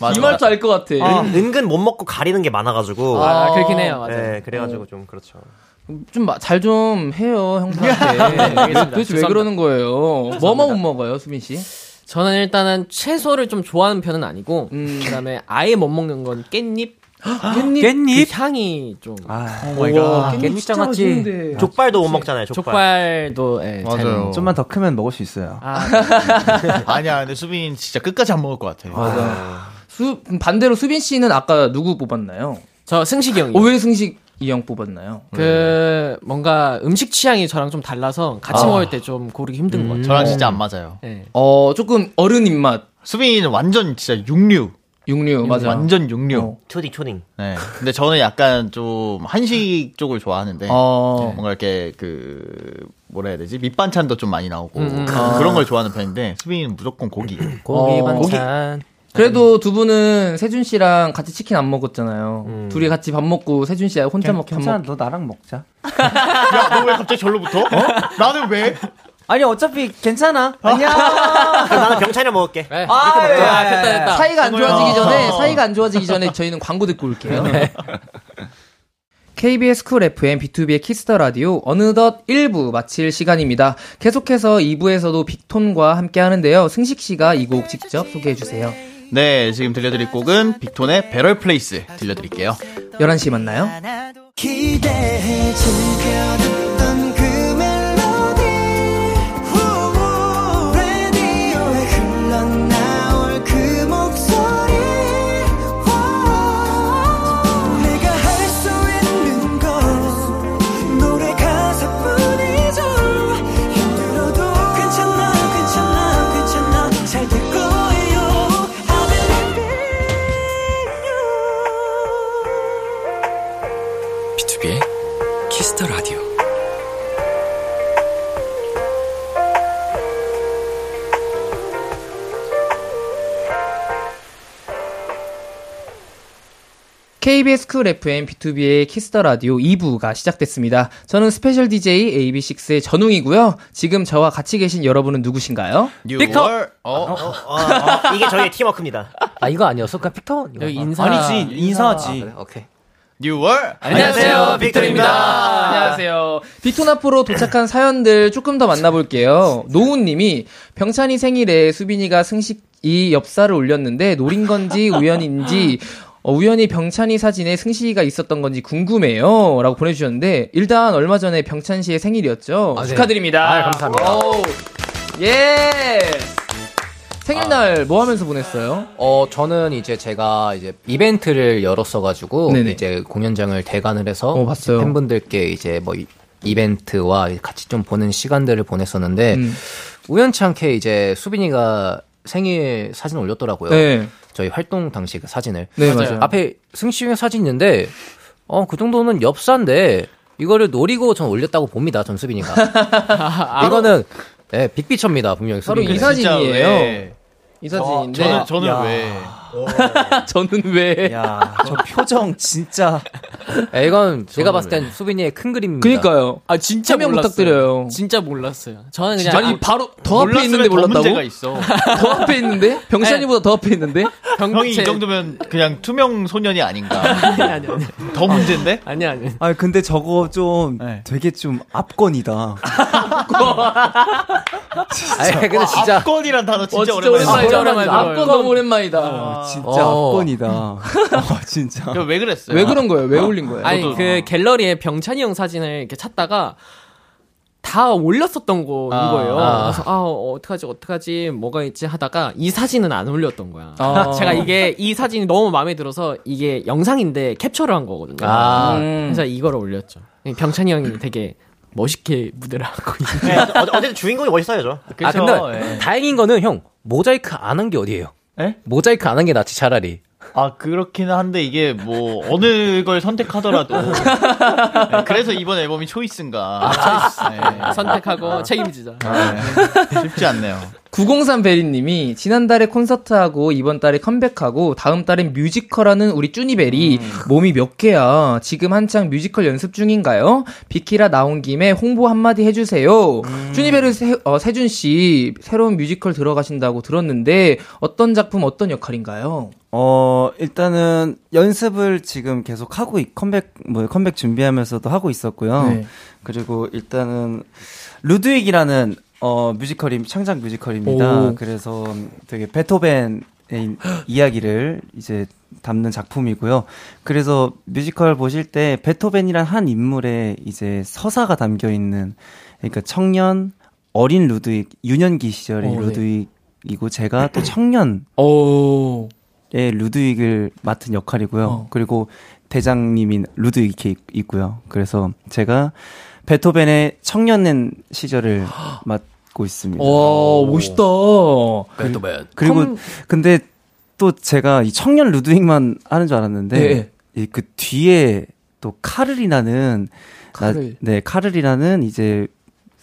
맞아. 이 말도 알 것 같아. 은, 은근 못 먹고 가리는 게 많아가지고. 아, 그렇긴 해요. 맞아요. 네, 그래가지고 좀 그렇죠. 좀 잘좀 해요 형들한테. 도대체 왜. 그러는 거예요? 뭐만 못 먹어요 수빈 씨? 저는 일단은 채소를 좀 좋아하는 편은 아니고, 음. 그 다음에 아예 못 먹는 건 깻잎? 깻잎? 그 향이 좀. 아, 와, 깻잎 장아찌. 족발도 못 먹잖아요, 족발. 족발도, 예, 잘 맞아요. 좀만 더 크면 먹을 수 있어요. 아, 아니야, 근데 수빈 진짜 끝까지 안 먹을 것 같아. 수 반대로 수빈 씨는 아까 누구 뽑았나요? 저 승식이 형이요. 어, 왜 승식 이형 뽑았나요? 그, 뭔가 음식 취향이 저랑 좀 달라서 같이 먹을 때 좀 고르기 힘든 것 같아요. 저랑 진짜 안 맞아요. 예. 어 조금 어른 입맛 수빈이는 완전 진짜 육류. 육류 맞아. 완전 육류. 어. 초딩, 초딩. 네. 근데 저는 약간 좀 한식 쪽을 좋아하는데 어. 뭔가 이렇게 그 뭐라 해야 되지 밑반찬도 좀 많이 나오고 음. 그런 걸 좋아하는 편인데 수빈이는 무조건 고기. 고기 어, 반찬. 그래도 두 분은 세준 씨랑 같이 치킨 안 먹었잖아요. 둘이 같이 밥 먹고 세준 씨 혼자 먹, 밥 괜찮아, 먹. 너 나랑 먹자. 야, 너 왜 갑자기 절로 붙어? 나는 왜? 아니, 어차피 괜찮아. 안녕. 그럼 나는 병찬이랑 먹을게. 네. 아, 먹자. 예. 아, 됐다, 됐다. 사이가 안 좋아지기 어. 전에 사이가 안 좋아지기 전에 저희는 광고 듣고 올게요. KBS 쿨 FM B2B의 키스터 라디오 어느덧 1부 마칠 시간입니다. 계속해서 2부에서도 빅톤과 함께 하는데요. 승식 씨가 이 곡 직접 소개해 주세요. 네, 지금 들려드릴 곡은 빅톤의 Better Place 들려드릴게요. 11시 만나요. 기대해 KBS 쿨 FM B2B의 키스터 라디오 2부가 시작됐습니다. 저는 special DJ AB6IX의 전웅이고요. 지금 저와 같이 계신 여러분은 누구신가요? 빅톤. 어, 어, 어, 어, 이게 저희의 팀워크입니다. 아 이거 아니었어? 그냥 여기 인사. 아니지, 인사하지. 그래, 오케이. New World. 안녕하세요, 빅톤입니다. 안녕하세요. 빅톤 앞으로 도착한 사연들 조금 더 만나볼게요. 노우님이 병찬이 생일에 수빈이가 승식 이 엽사를 올렸는데 노린 건지 우연인지 어, 우연히 병찬이 사진에 승식이가 있었던 건지 궁금해요. 라고 보내주셨는데 일단 얼마 전에 병찬 씨의 생일이었죠. 아, 네. 축하드립니다. 아, 감사합니다. 오, 예. 생일날 뭐 하면서 보냈어요? 어 저는 이제 제가 이제 이벤트를 열었어가지고 네네. 이제 공연장을 대관을 해서 어, 봤어요. 팬분들께 이제 뭐 이- 이벤트와 같이 좀 보는 시간들을 보냈었는데 음. 우연치 않게 이제 수빈이가 생일 사진 올렸더라고요. 네. 저희 활동 당시 그 사진을. 네, 맞아요. 맞아요. 앞에 승식이 사진 있는데 어 그 정도는 엽사인데 이거를 노리고 전 올렸다고 봅니다. 전 수빈이가. 이거는 네, 빅피처입니다. 분명히 바로. 이 사진이에요. 왜? 이 사진인데 저는 저는 야. 왜? 저는 왜 야, 저 표정 진짜. 야, 이건 제가 봤을 땐 수빈이의 큰 그림입니다. 그니까요. 아 진짜 설명 몰랐어요. 부탁드려요. 진짜 몰랐어요. 저는 그냥 아니 바로 더 앞에 있는데 더 몰랐다고? 문제가 있어. 더 앞에 있는데? 병찬이보다 더 앞에 있는데? 형이 이 정도면 그냥 투명 소년이 아닌가. 아니 아니 아니 더 문제인데? 아니 아니. 아 근데 저거 좀 네. 되게 좀 압권이다. 아니, 근데 진짜. 압권이란 단어 진짜, 어, 진짜. 오랜만이다. 들어요. 압권 너무 오랜만이다. 아, 진짜 어. 압권이다. 어, 진짜. 왜 그랬어요? 왜 그런 거예요? 왜 올린 거예요? 아니 그 갤러리에 병찬이 형 사진을 이렇게 찾다가 다 올렸었던 거인 아, 거예요. 아. 그래서 아 어, 어떡하지 어떡하지 뭐가 있지 하다가 이 사진은 안 올렸던 거야. 아. 제가 이게 이 사진이 너무 마음에 들어서 이게 영상인데 캡처를 한 거거든요. 아. 그래서 이거를 올렸죠. 병찬이 형이 되게 멋있게 무대를 하고 있는. 네, 어, 어쨌든 주인공이 멋있어야죠. 아, 그쵸, 근데 예. 다행인 거는 형, 모자이크 안 한 게 어디예요? 예? 모자이크 안 한 게 낫지, 차라리. 아, 그렇기는 한데 이게 뭐 어느 걸 선택하더라도 네, 그래서 이번 앨범이 초이스인가. 네. 선택하고 책임지자. 네. 쉽지 않네요. 903 베리님이 지난달에 콘서트하고 이번 달에 컴백하고 다음 달엔 뮤지컬하는 우리 쭈니베리 몸이 몇 개야? 지금 한창 뮤지컬 연습 중인가요? 비키라 나온 김에 홍보 한마디 해주세요. 쭈니베리 세, 어, 세준 씨 새로운 뮤지컬 들어가신다고 들었는데 어떤 작품 어떤 역할인가요? 어, 일단은 연습을 지금 계속 하고, 있- 컴백, 뭐, 컴백 준비하면서도 하고 있었고요. 네. 그리고 일단은, 루드윅이라는, 어, 뮤지컬이, 창작 뮤지컬입니다. 오. 그래서 되게 베토벤의 이- 이야기를 이제 담는 작품이고요. 그래서 뮤지컬 보실 때 베토벤이란 한 인물의 이제 서사가 담겨 있는, 그러니까 청년, 어린 루드윅, 유년기 시절의 오, 네. 루드윅이고, 제가 또 청년, 오. 의 루드윅을 맡은 역할이고요. 어. 그리고 대장님인 루드윅이 있- 있고요. 그래서 제가 베토벤의 청년년 시절을 맡고 있습니다. 와 멋있다. 베토벤. 그리고 컴- 근데 또 제가 이 청년 루드윅만 하는 줄 알았는데 네. 이그 뒤에 또 카를이라는 나- 카를. 네 카를이라는 이제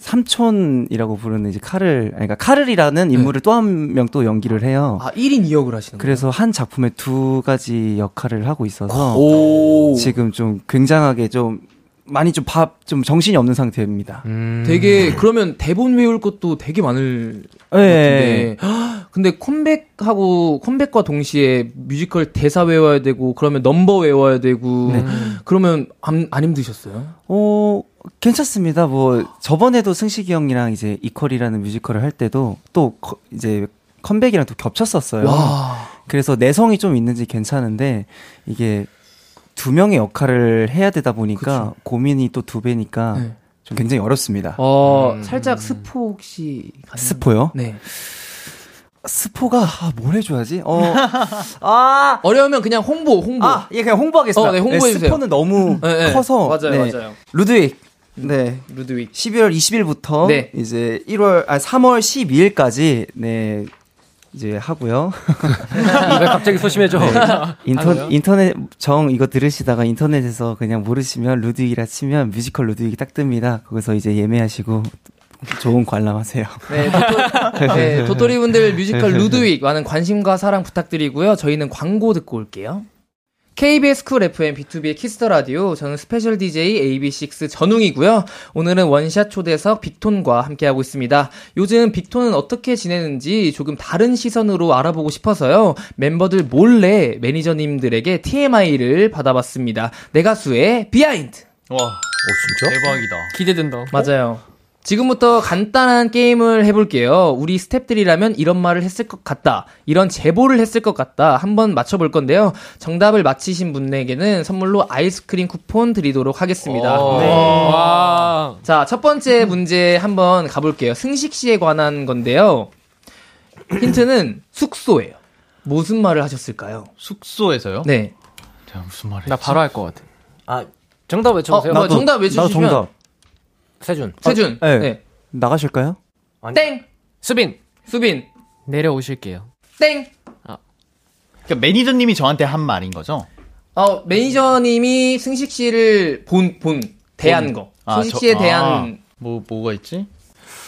삼촌이라고 부르는 이제 카를 아니, 그러니까 카를이라는 인물을 또한 명 또 연기를 해요. 아 1인 2역을 하시는 거예요? 그래서 한 작품에 두 가지 역할을 하고 있어서 오. 지금 좀 굉장하게 좀 많이 좀 밥 좀 정신이 없는 상태입니다. 음. 되게 그러면 대본 외울 것도 되게 많을 것 네. 같은데. 헉, 근데 컴백하고 컴백과 동시에 뮤지컬 대사 외워야 되고 그러면 넘버 외워야 되고 네. 그러면 안, 안 힘드셨어요? 어 괜찮습니다. 뭐 저번에도 승식이 형이랑 이제 Equal이라는 뮤지컬을 할 때도 또 거- 이제 컴백이랑 또 겹쳤었어요. 와. 그래서 내성이 좀 있는지 괜찮은데 이게 두 명의 역할을 해야 되다 보니까 고민이 또 두 배니까 네. 좀 굉장히 어렵습니다. 어, 살짝 스포 혹시 가능한가요? 스포요? 네. 스포가 아, 뭘 해줘야지? 어, 아, 어려우면 그냥 홍보, 홍보. 아, 예, 그냥 홍보하겠습니다. 어, 네, 홍보해주세요. 스포는 너무 네, 네. 커서. 맞아요, 네. 맞아요. 루드윅. 네. 루드윅. 12월 20일부터 네. 이제 1월 아 3월 12일까지 네 이제 하고요. 왜 갑자기 소심해져? 인터 인터넷 정 이거 들으시다가 인터넷에서 그냥 모르시면 루드윅이라 치면 뮤지컬 루드윅이 딱 뜹니다. 거기서 이제 예매하시고 좋은 관람하세요. 네, 도토, 네, 도토리 분들 뮤지컬 루드윅 많은 관심과 사랑 부탁드리고요. 저희는 광고 듣고 올게요. KBS 쿨 FM B2B의 키스터 라디오 저는 special DJ AB6IX 전웅이고요. 오늘은 one shot 초대석 빅톤과 함께하고 있습니다. 요즘 빅톤은 어떻게 지내는지 조금 다른 시선으로 알아보고 싶어서요. 멤버들 몰래 매니저님들에게 TMI를 받아봤습니다. 내 가수의 behind. 와, 진짜? 대박이다. 기대된다. 맞아요. 지금부터 간단한 게임을 해볼게요. 우리 스탭들이라면 이런 말을 했을 것 같다. 이런 제보를 했을 것 같다. 한번 맞춰볼 건데요. 정답을 맞히신 분에게는 선물로 아이스크림 쿠폰 드리도록 하겠습니다. 네. 와. 자, 첫 번째 문제 한번 가볼게요. 승식 씨에 관한 건데요. 힌트는 숙소예요. 무슨 말을 하셨을까요? 숙소에서요? 네. 제가 무슨 말을 나 바로 할 것 같아. 아, 정답 외쳐보세요. 어, 뭐 정답 나도 외쳐주시면 정답. 세준. 세준. 네. 네. 나가실까요? 땡. 수빈 수빈. 내려오실게요. 땡. 그러니까 매니저님이 저한테 한 말인 거죠? 어, 매니저님이 승식 씨를 본, 본, 대한 거. 아, 승식 저- 씨에 아, 대한 뭐 뭐가 있지?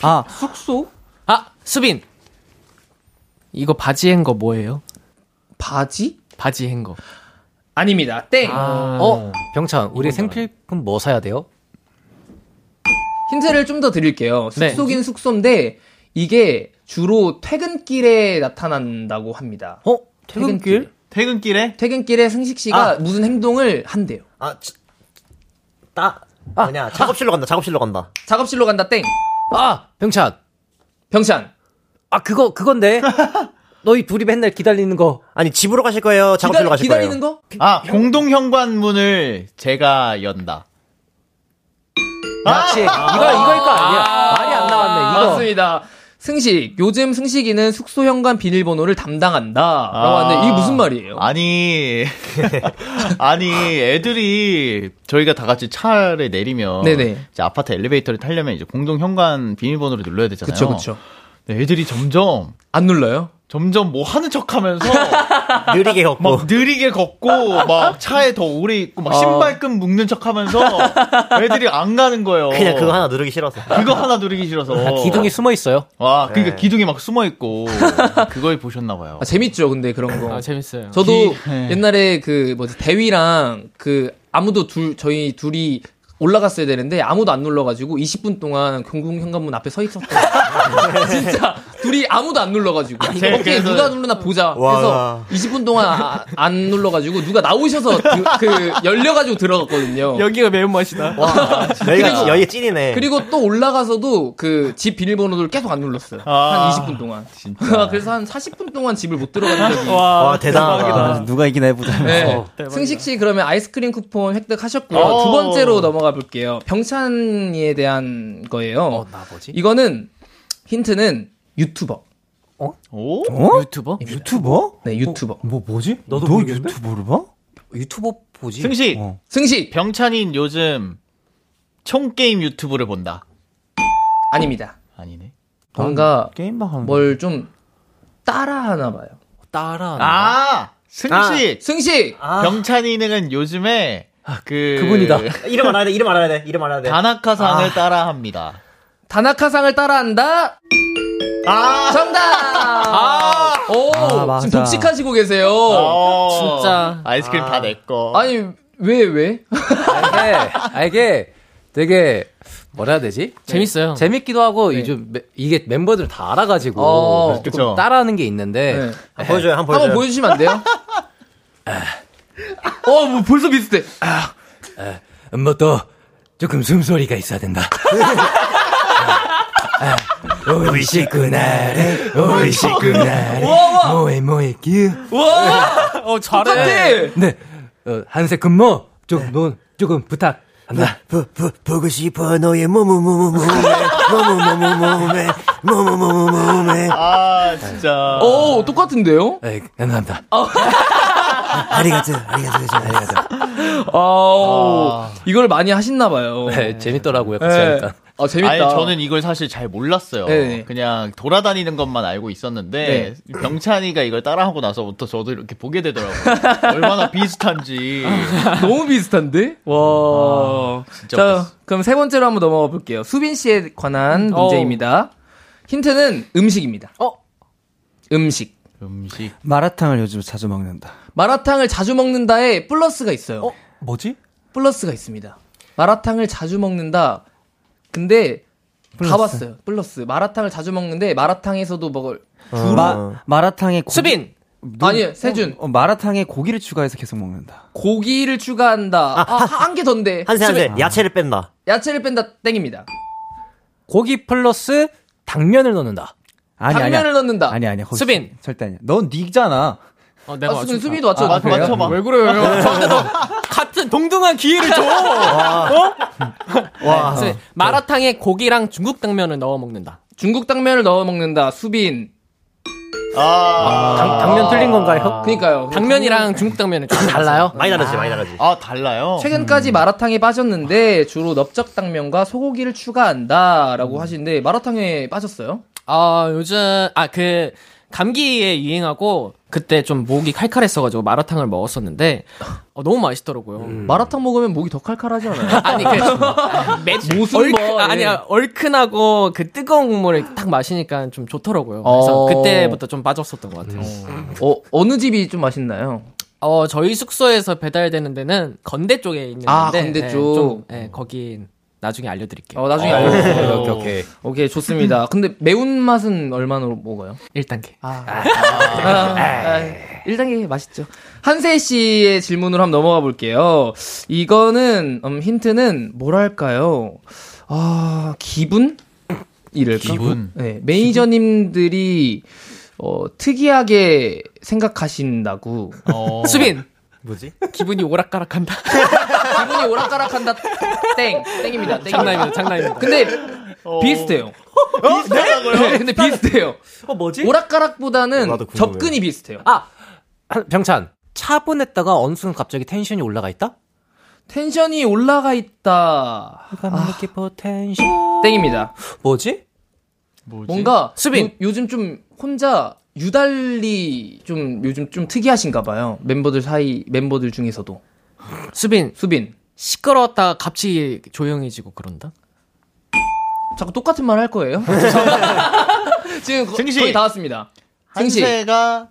아, 숙소? 아 수빈. 이거 바지 한 거 뭐예요? 바지? 바지 한 거. 아닙니다. 땡. 어, 병찬, 우리 생필품 뭐 사야 돼요? 힌트를 좀 더 드릴게요. 네. 숙소긴 숙소인데 이게 주로 퇴근길에 나타난다고 합니다. 어? 퇴근길? 퇴근길에 퇴근길에 승식 씨가 아. 무슨 행동을 한대요. 아, 치- 따, 뭐냐, 작업실로 간다, 작업실로 간다. 작업실로 간다 땡. 아, 병찬. 병찬. 아, 그거, 그건데. 너희 둘이 맨날 기다리는 거. 아니, 집으로 가실 거예요? 작업실로 기다, 가실 기다리는 거예요? 거? 아 공동 현관문을 제가 연다. 맞지? 이거, 이거일 거 아니야. 말이 안 나왔네, 이거. 맞습니다. 승식. 요즘 승식이는 숙소 현관 비밀번호를 담당한다. 라고 아. 하는데 이게 무슨 말이에요? 아니, 아니, 애들이 저희가 다 같이 차를 내리면 네네. 이제 아파트 엘리베이터를 타려면 이제 공동 현관 비밀번호를 눌러야 되잖아요. 그쵸, 그쵸. 네, 애들이 점점 안 눌러요? 점점 뭐 하는 척 하면서 느리게 걷고. 막 느리게 걷고 막 차에 더 오래 있고 막 어. 신발끈 묶는 척 하면서 애들이 안 가는 거예요. 그냥 그거 하나 누르기 싫어서. 그거 하나 누르기 싫어서. 아, 기둥이 숨어 있어요. 와, 그러니까 네. 기둥이 막 숨어 있고 그걸 보셨나 봐요. 아, 재밌죠, 근데 그런 거. 아, 재밌어요. 저도 기- 네. 옛날에 그 뭐지 대위랑 그 아무도 둘 저희 둘이 올라갔어야 되는데 아무도 안 눌러가지고 20분 동안 공공 현관문 앞에 서 있었어요. 진짜 둘이 아무도 안 눌러가지고 제가 오케이 그래서- 누가 누르나 보자. 와. 그래서 20분 동안 아- 안 눌러가지고 누가 나오셔서 그, 그 열려가지고 들어갔거든요. 여기가 매운맛이다. 여기가, 여기 찐이네. 그리고 또 올라가서도 그 집 비밀번호를 계속 안 눌렀어요. 아. 한 20분 동안. 진짜. 그래서 한 40분 동안 집을 못 들어간 적이. 와, 대단하다. 아, 누가 이기나 해보자. 네. 승식 씨 그러면 아이스크림 쿠폰 획득하셨고요. 오. 두 번째로 넘어가 볼게요. 병찬이에 대한 거예요. 어, 나 뭐지? 이거는 힌트는 유튜버. 오? 어? 유튜버? 유튜버? 네, 유튜버. 뭐 뭐지? 너도 너 모르겠는데? 유튜버를 봐? 유튜버 보지? 승식, 어. 승식 병찬인 요즘 총 게임 유튜브를 본다. 아닙니다. 아니네. 뭔가 뭘 좀 따라 하나 봐요. 따라. 아! 승식! 승식 병찬이는 요즘에 그 그분이다. 이름 알아야 돼, 이름 알아야 돼, 이름 알아야 돼. 다나카상을 따라합니다. 다나카상을 따라한다. 아! 정답. 오, 아. 지금 독식하시고 계세요. 어, 진짜. 아이스크림 다내 거. 아니 왜 왜? 아, 이게, 아, 이게 되게, 뭐라 해야 되지? 재밌어요. 재밌기도 하고, 이제 매- 이게 멤버들 다 알아가지고, 어, 조금 그쵸. 따라하는 게 있는데, 네. 한번 보여줘요, 한번 보여줘요. 한번 보여주시면 안 돼요? 어, 뭐 벌써 비슷해. 뭐 또, 조금 숨소리가 있어야 된다. 오이 식구나래, 오이 식구나래, 뭐해, 뭐해, 끼. 와, 어, 똑같아. 네, 어, 한세 근무, 조금, 너, 조금 부탁 한다. 보, 보, 보고 싶어, 너의 모모모모모메, 모모모모모메, 모모모모모메. 아, 진짜. 오, 똑같은데요? 에이, 감사합니다. 아리가또, 아리가또, 아리가또. 아, 이걸 많이 하셨나 봐요. 네, 재밌더라고요, 같이 네. 하니까. 아, 재밌다. 아니, 저는 이걸 사실 잘 몰랐어요. 네네. 그냥 돌아다니는 것만 알고 있었는데, 병찬이가 이걸 따라하고 나서부터 저도 이렇게 보게 되더라고요. 얼마나 비슷한지. 너무 비슷한데? 와. 진짜 자, 웃겼어. 그럼 세 번째로 한번 넘어가 볼게요. 수빈 씨에 관한 문제입니다. 힌트는 음식입니다. 어? 음식. 음식. 마라탕을 요즘 자주 먹는다. 마라탕을 자주 먹는다에 플러스가 있어요. 뭐지? 플러스가 있습니다. 마라탕을 자주 먹는다. 근데 가봤어요. 플러스. 마라탕을 자주 먹는데 마라탕에서도 먹을 마, 마라탕에 고, 수빈! 아니요, 세준. 어, 마라탕에 고기를 추가해서 계속 먹는다. 고기를 추가한다. 아, 한개 더인데. 한세, 한세, 야채를 뺀다. 야채를 뺀다 땡입니다. 고기 플러스 당면을 넣는다. 아니, 당면을 아니야. 넣는다. 아니, 아니야. 거기 수빈. 절대 아니야. 넌 니잖아. 어, 내가 아, 수빈, 맞출 수빈이도 맞춰. 아, 맞춰봐. 왜 그래요? 저한테도 같은 동등한 기회를 줘. 와. 네, 마라탕에 고기랑 중국 당면을 넣어 먹는다. 중국 당면을 넣어 먹는다. 수빈. 아, 당, 당면 틀린 건가요? 그니까요. 당면이랑 중국 당면을 좀 달라요? 많이 다르지, 많이 다르지. 아, 달라요? 최근까지 마라탕에 빠졌는데 주로 넓적 당면과 소고기를 추가한다 라고 하시는데 마라탕에 빠졌어요? 아, 요즘, 아, 그, 감기에 유행하고, 그때 좀 목이 칼칼했어가지고 마라탕을 먹었었는데, 어, 너무 맛있더라고요. 마라탕 먹으면 목이 더 칼칼하지 않아요? 아니, 그, 매, 무슨 얼큰, 뭐, 예. 아니야, 얼큰하고 그 뜨거운 국물을 딱 마시니까 좀 좋더라고요. 그래서 어. 그때부터 좀 빠졌었던 것 같아요. 어, 어느 집이 좀 맛있나요? 어, 저희 숙소에서 배달되는 데는 건대 쪽에 있는 아, 데인데 건대 네, 쪽. 좀, 네, 거기 나중에 알려드릴게요. 어, 나중에 어, 알려주세요. 오케이, 오케이. 오케이, 좋습니다. 근데 매운맛은 얼마나 먹어요? 1단계. 아, 아, 1단계 맛있죠. 한세 씨의 질문으로 한번 넘어가 볼게요. 이거는, 음, 힌트는 뭐랄까요? 아, 기분? 이럴까? 기분. 네, 매니저님들이, 어, 특이하게 생각하신다고. 어. 수빈! 뭐지? 기분이 오락가락한다. 기분이 오락가락한다. 땡. 땡입니다. 땡. 장난입니다, 장난입니다. 근데, 비슷해요. 비슷하다고요? 네, 근데 비슷해요. 어, 뭐지? 오락가락보다는. 접근이 비슷해요. 아, 한- 병찬. 차분했다가 어느 순간 갑자기 텐션이 올라가 있다? 텐션이 올라가 있다. 땡입니다. 뭐지? 뭐지? 뭔가 수빈. 요, 요즘 좀 혼자 유달리 좀 요즘 좀 특이하신가 봐요. 멤버들 사이 멤버들 중에서도. 수빈, 수빈. 시끄러웠다가 갑자기 조용해지고 그런다? 자꾸 똑같은 말 할 거예요? 지금 거. 거의 다 왔습니다. 한세가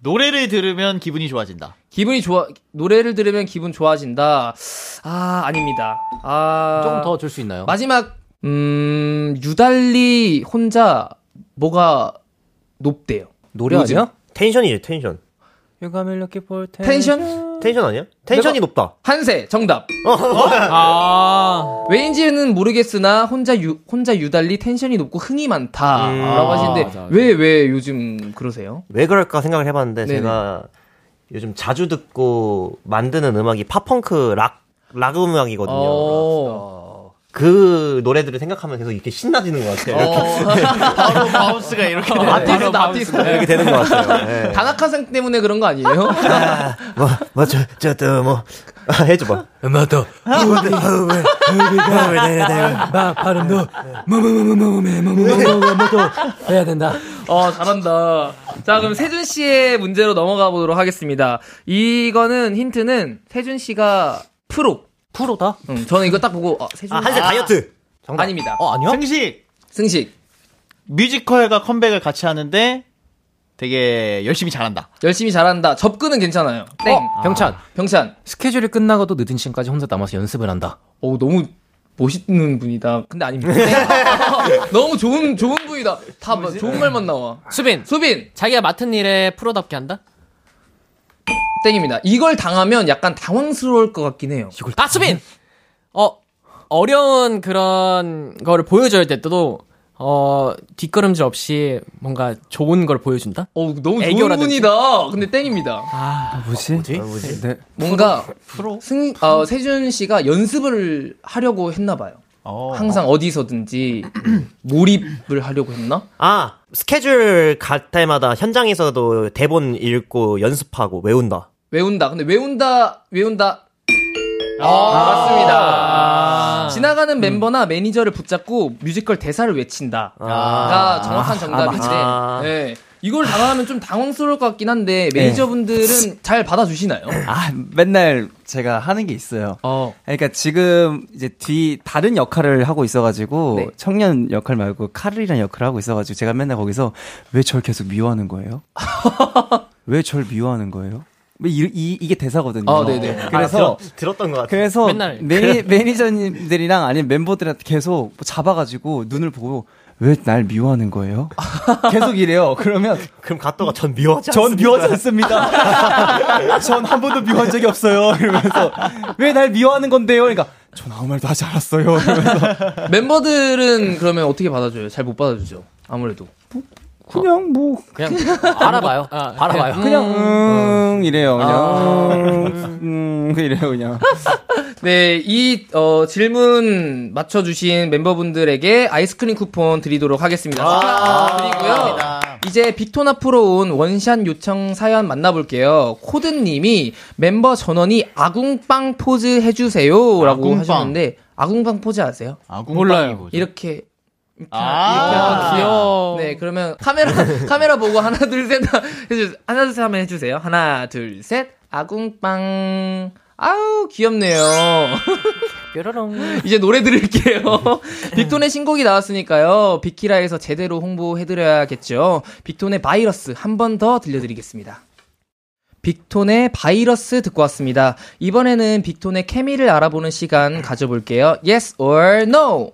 노래를 들으면 기분이 좋아진다. 기분이 좋아 노래를 들으면 기분 좋아진다. 아, 아닙니다. 아. 조금 더 줄 수 있나요? 마지막 음, 유달리 혼자 뭐가 높대요. 노래. 아니야? tension이지, tension. You got me looking for attention? tension 아니야? tension이 높다. 한세 정답. 아, 왜인지는 모르겠으나 혼자 유, 혼자 유달리 tension이 높고 흥이 많다라고 음. 하시는데 맞아, 맞아. 왜왜 요즘 그러세요? 왜 그럴까 생각을 해봤는데 네네. 제가 요즘 자주 듣고 만드는 음악이 팝펑크 락, 락 음악이거든요. 어. 그 노래들을 생각하면 계속 이렇게 신나지는 것 같아요. 이렇게, 바로 bounce가 이렇게 되네. 아티스트 아티스트. 이렇게 되는 것 같아요. 네. 다나카상 때문에 그런 거 아니에요? 뭐, 뭐, 저, 저, 또, 뭐, 아, 해줘봐. 맞다. 막 발음도 뭐뭐뭐뭐뭐뭐뭐뭐뭐뭐또 해야 된다. 어, 잘한다. 자, 그럼 세준 씨의 문제로 넘어가 보도록 하겠습니다. 이거는 힌트는 세준 씨가 프로. 프로다? 응, 저는 이거 딱 보고 어, 세준 아, 한세 다이어트! 정답. 아닙니다. 어 아니야? 승식 승식 뮤지컬과 컴백을 같이 하는데 되게 열심히 잘한다. 열심히 잘한다. 접근은 괜찮아요. 땡. 병찬 병찬. 스케줄이 끝나고도 늦은 시간까지 혼자 남아서 연습을 한다. 오, 너무 멋있는 분이다. 근데 아닙니다. 땡. 너무 좋은 좋은 분이다. 다 뭐, 좋은 말만 나와. 수빈! 수빈 자기가 맡은 일에 프로답게 한다? 땡입니다. 이걸 당하면 약간 당황스러울 것 같긴 해요. 아, 수빈! 어, 어려운 그런 거를 보여줘야 될 때도, 어, 뒷걸음질 없이 뭔가 좋은 걸 보여준다? 어, 너무 좋은 애교라든지. 분이다. 근데 땡입니다. 아, 뭐지? 뭐지? 네. 뭔가 승 어, 세준 씨가 연습을 하려고 했나 봐요. 어. 항상 어디서든지 몰입을 하려고 했나? 아, 스케줄 갈 때마다 현장에서도 대본 읽고 연습하고 외운다. 외운다. 근데 외운다, 외운다. 아, 맞습니다. 지나가는 멤버나 매니저를 붙잡고 뮤지컬 대사를 외친다가 아. 정확한 정답인데, 아. 네. 이걸 당하면 좀 당황스러울 것 같긴 한데 매니저분들은 잘 받아주시나요? 아, 맨날 제가 하는 게 있어요. 어. 그러니까 지금 이제 뒤 다른 역할을 하고 있어가지고 네. 청년 역할 말고 카를이라는 역할을 하고 있어가지고 제가 맨날 거기서 왜 절 계속 미워하는 거예요? 왜 절 미워하는 거예요? 뭐 이, 이, 이게 대사거든요. 아, 네네. 그래서 아, 들었, 들었 던 것 같아요. 그래서 맨날. 매니, 매니저님들이랑 아니면 멤버들한테 계속 뭐 잡아가지고 눈을 보고 왜 날 미워하는 거예요? 계속 이래요. 그러면 그럼 가또가 전 미워하지 전 않습니다. 미워하지 않습니다. 전 한 번도 미워한 적이 없어요. 이러면서 왜 날 미워하는 건데요? 그러니까 전 아무 말도 하지 않았어요. 이러면서 멤버들은 그러면 어떻게 받아줘요? 잘 못 받아주죠. 아무래도. 그냥 뭐 그냥 알아봐요. 아, 알아봐요. 그냥 음 이래요. 그냥 음, 음 이래요 그냥. 네, 이 어, 질문 맞춰 주신 멤버분들에게 아이스크림 쿠폰 드리도록 하겠습니다. 축하드리고요. 감사합니다. 이제 빅톤 앞으로 온 원샷 요청 사연 만나볼게요. 코드님이 멤버 전원이 아궁빵 포즈 해 주세요라고 아궁빵. 하셨는데 아궁빵 포즈 아세요? 아궁빵이 뭐죠? 이렇게 아, 이렇게 하는 귀여워. 네, 그러면 카메라 카메라 보고 하나 둘 셋 하나 둘셋 하면 해주세요. 하나 둘 셋 아궁빵 아우 귀엽네요. 뾰로롱. 이제 노래 들을게요. 빅톤의 신곡이 나왔으니까요. 빅키라에서 제대로 홍보해드려야겠죠. 빅톤의 바이러스 한 번 더 들려드리겠습니다. 빅톤의 바이러스 듣고 왔습니다. 이번에는 빅톤의 케미를 알아보는 시간 가져볼게요. Yes or no?